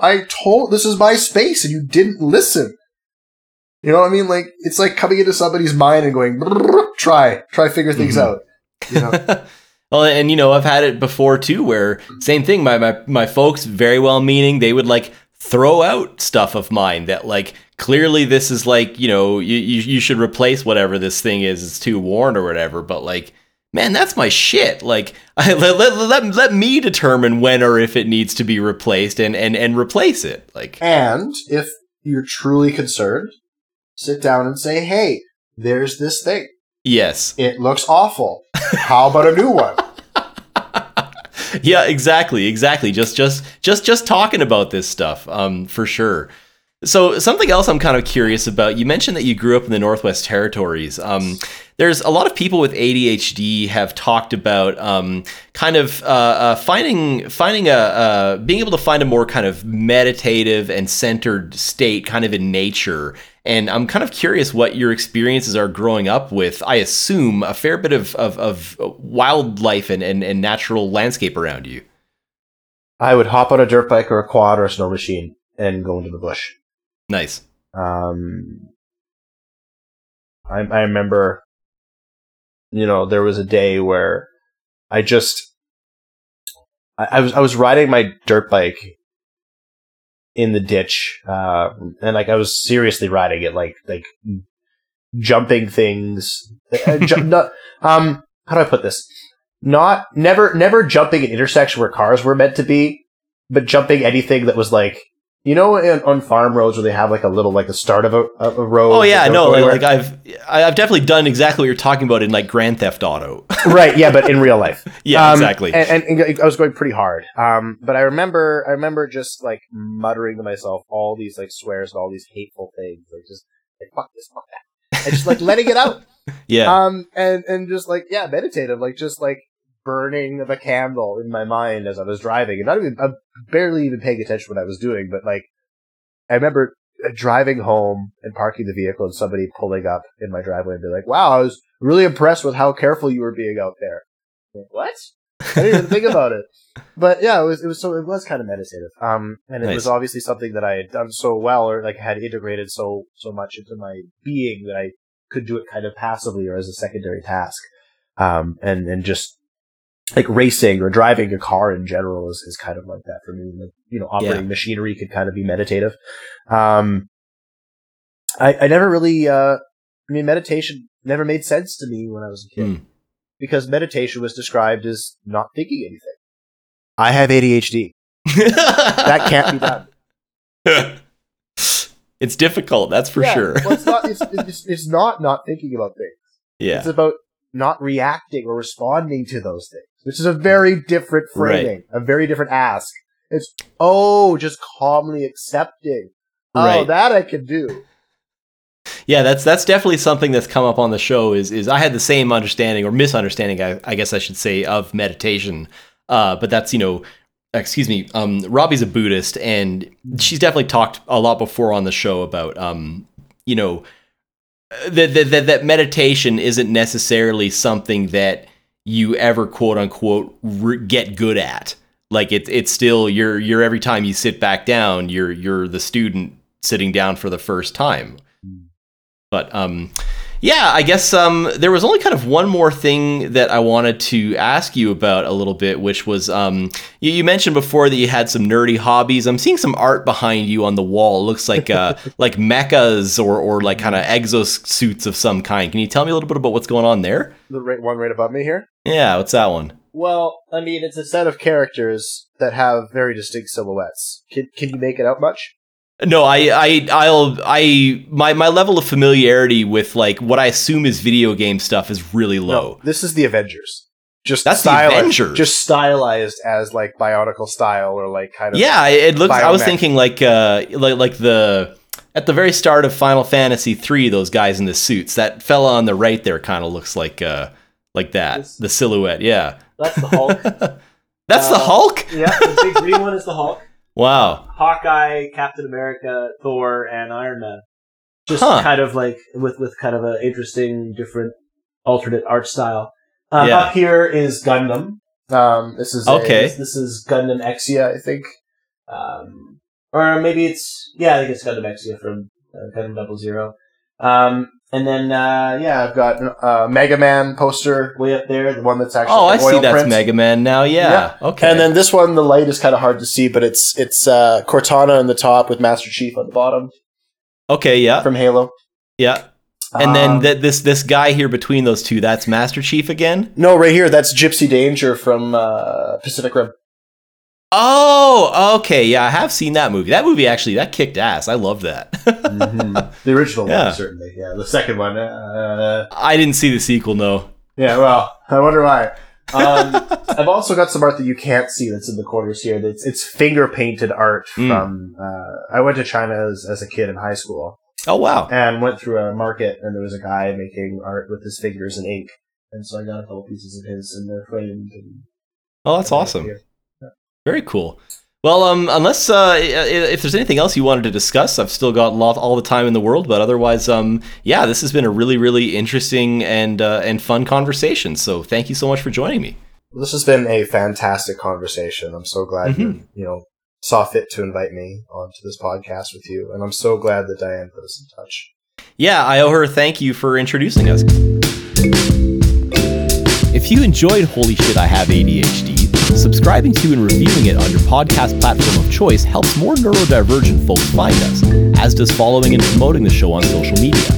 Speaker 3: I told this is my space and you didn't listen. You know what I mean? Like it's like coming into somebody's mind and going, try, try figure things
Speaker 2: Mhm.
Speaker 3: out. You know? *laughs*
Speaker 2: well, and you know, I've had it before too, where same thing. My my my folks, very well meaning, they would like throw out stuff of mine that like clearly this is like you know you you, you should replace whatever this thing is. It's too worn or whatever. But like, man, that's my shit. Like, *laughs* I, let, let let let me determine when or if it needs to be replaced and and and replace it. Like,
Speaker 3: and if you're truly concerned, sit down and say, hey, there's this thing.
Speaker 2: yes,
Speaker 3: It looks awful. How about a new one? *laughs*
Speaker 2: yeah, exactly, exactly. Just, just, just, just talking about this stuff, um, for sure. So something else I'm kind of curious about. You mentioned that you grew up in the Northwest Territories. Um, there's a lot of people with ADHD have talked about um, kind of uh, uh, finding finding a uh, being able to find a more kind of meditative and centered state, kind of in nature. And I'm kind of curious what your experiences are growing up with. I assume a fair bit of of, of wildlife and, and and natural landscape around you.
Speaker 3: I would hop on a dirt bike or a quad or a snow machine and go into the bush.
Speaker 2: Nice.
Speaker 3: Um, I, I remember, you know, there was a day where I just, I, I was, I was riding my dirt bike in the ditch, uh, and like I was seriously riding it, like, like jumping things, uh, ju- *laughs* not, um, how do I put this? Not, never, never jumping an intersection where cars were meant to be, but jumping anything that was like, you know, in, on farm roads where they have like a little, like the start of a, of a road.
Speaker 2: Oh yeah, no, like, like I've I've definitely done exactly what you're talking about in like Grand Theft Auto. *laughs*
Speaker 3: right, yeah, but in real life. *laughs*
Speaker 2: yeah,
Speaker 3: Um,
Speaker 2: exactly.
Speaker 3: And, and, and I was going pretty hard. Um, but I remember, I remember just like muttering to myself all these like swears and all these hateful things, like just like fuck this, fuck that, and just like letting it out. *laughs*
Speaker 2: yeah.
Speaker 3: Um, and and just like yeah, meditative, like just like burning of a candle in my mind as I was driving, and not even I'm barely even paying attention to what I was doing, but like I remember uh, driving home and parking the vehicle, and somebody pulling up in my driveway and be like, "Wow, I was really impressed with how careful you were being out there." Like, what? I didn't even think about it. *laughs* But yeah, it was it was so it was kind of meditative. Um, and it
Speaker 2: Nice.
Speaker 3: was obviously something that I had done so well, or like had integrated so so much into my being that I could do it kind of passively or as a secondary task. Um, and and just like racing or driving a car in general is, is kind of like that for me. Like, you know, operating machinery could kind of be meditative. Um, I I never really uh, I mean, meditation never made sense to me when I was a kid
Speaker 2: Hmm.
Speaker 3: because meditation was described as not thinking anything. I have ADHD. *laughs* That can't be done. *laughs*
Speaker 2: it's difficult, that's for
Speaker 3: Yeah,
Speaker 2: sure.
Speaker 3: well, it's not. It's, it's, it's not not thinking about things.
Speaker 2: yeah.
Speaker 3: It's about not reacting or responding to those things, which is a very different
Speaker 2: Right.
Speaker 3: framing, a very different ask. It's oh, just calmly accepting. Oh,
Speaker 2: Right.
Speaker 3: that I can do.
Speaker 2: Yeah, that's that's definitely something that's come up on the show. Is is I had the same understanding or misunderstanding, I, I guess I should say, of meditation. Uh, but that's you know, excuse me. Um, Robbie's a Buddhist, and she's definitely talked a lot before on the show about um, you know, that that that, that meditation isn't necessarily something that you ever quote unquote re- get good at. Like it's it's still you're you're every time you sit back down, you're you're the student sitting down for the first time. But um, yeah, I guess um, there was only kind of one more thing that I wanted to ask you about a little bit, which was um, you, you mentioned before that you had some nerdy hobbies. I'm seeing some art behind you on the wall. It looks like uh, *laughs* like mechas or or like kind of exosuits of some kind. Can you tell me a little bit about what's going on there?
Speaker 3: The right one right above me here.
Speaker 2: Yeah, what's that one?
Speaker 3: Well, I mean, it's a set of characters that have very distinct silhouettes. Can can you make it out much?
Speaker 2: No, I, I, I'll, I, my, my level of familiarity with like what I assume is video game stuff is really low.
Speaker 3: No, this is the Avengers. Just
Speaker 2: That's the
Speaker 3: stylized,
Speaker 2: Avengers.
Speaker 3: Just stylized as like Bionicle style or like kind of
Speaker 2: Yeah, it looks. I was thinking like, uh, like, like the at the very start of Final Fantasy three, those guys in the suits. That fella on the right there kind of looks like, uh, like that.
Speaker 4: This-
Speaker 2: the silhouette. Yeah,
Speaker 4: That's the Hulk. *laughs*
Speaker 2: that's the
Speaker 4: Uh,
Speaker 2: Hulk.
Speaker 4: yeah, the big green one is the Hulk.
Speaker 2: Wow.
Speaker 4: Hawkeye, Captain America, Thor, and Iron Man. Just
Speaker 2: Huh.
Speaker 4: kind of like with with kind of an interesting, different, alternate art style. Um,
Speaker 2: Yeah.
Speaker 4: Up here is Gundam.
Speaker 3: Um, this is
Speaker 2: Okay.
Speaker 4: This, this is Gundam Exia,
Speaker 3: Exia, I think.
Speaker 4: um, or maybe it's yeah, I think it's Gundam Exia from uh, Gundam Double Zero. Um, and then uh, yeah,
Speaker 3: I've got a Mega Man poster,
Speaker 4: way up there,
Speaker 3: the one that's actually
Speaker 2: Oh, I see.
Speaker 3: oil
Speaker 2: That's
Speaker 3: print.
Speaker 2: Mega Man now. Yeah. Okay.
Speaker 3: And then this one, the light is kind of hard to see, but it's it's uh, Cortana on the top with Master Chief on the bottom
Speaker 2: okay. Yeah.
Speaker 3: from Halo.
Speaker 2: Yeah. And then
Speaker 3: Um,
Speaker 2: th- this this guy here between those two, that's Master Chief again.
Speaker 3: no, right here, that's Gipsy Danger from uh, Pacific Rim.
Speaker 2: Oh, okay. Yeah, I have seen that movie. That movie actually that kicked ass. I love that.
Speaker 3: The original *laughs*
Speaker 2: Yeah.
Speaker 3: one, certainly. Yeah, the second one. Uh,
Speaker 2: I didn't see the sequel. No.
Speaker 3: yeah, well, I wonder why. Um, *laughs* I've also got some art that you can't see that's in the corners here. That's it's finger painted art
Speaker 2: Mm.
Speaker 3: from. Uh, I went to China as, as a kid in high school
Speaker 2: Oh wow.
Speaker 3: and went through a market, and there was a guy making art with his fingers and ink, and so I got a couple pieces of his, and they're framed. And
Speaker 2: Oh, that's awesome.
Speaker 3: Here.
Speaker 2: Very cool. Well, um, unless uh, if there's anything else you wanted to discuss, I've still got lot all the time in the world. But otherwise, um, yeah, this has been a really, really interesting and uh, and fun conversation. So thank you so much for joining me.
Speaker 3: This has been a fantastic conversation. I'm so glad you
Speaker 2: Mhm.
Speaker 3: you know saw fit to invite me onto this podcast with you, and I'm so glad that Diane put us in touch.
Speaker 2: Yeah, I owe her a thank you for introducing us. If you enjoyed Holy Shit, I Have ADHD, subscribing to and reviewing it on your podcast platform of choice helps more neurodivergent folks find us, as does following and promoting the show on social media.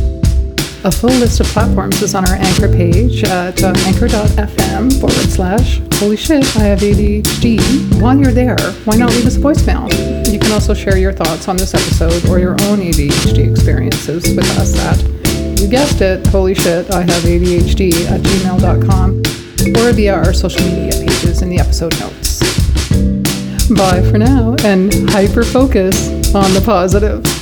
Speaker 1: A full list of platforms is on our Anchor page at uh, anchor.fm forward slash holy shit, I have ADHD. While you're there, why not leave us a voicemail? You can also share your thoughts on this episode or your own ADHD experiences with us at, you guessed it, holy shit, I have ADHD at gmail.com or via our social media pages in the episode notes. Bye for now and hyper focus on the positive.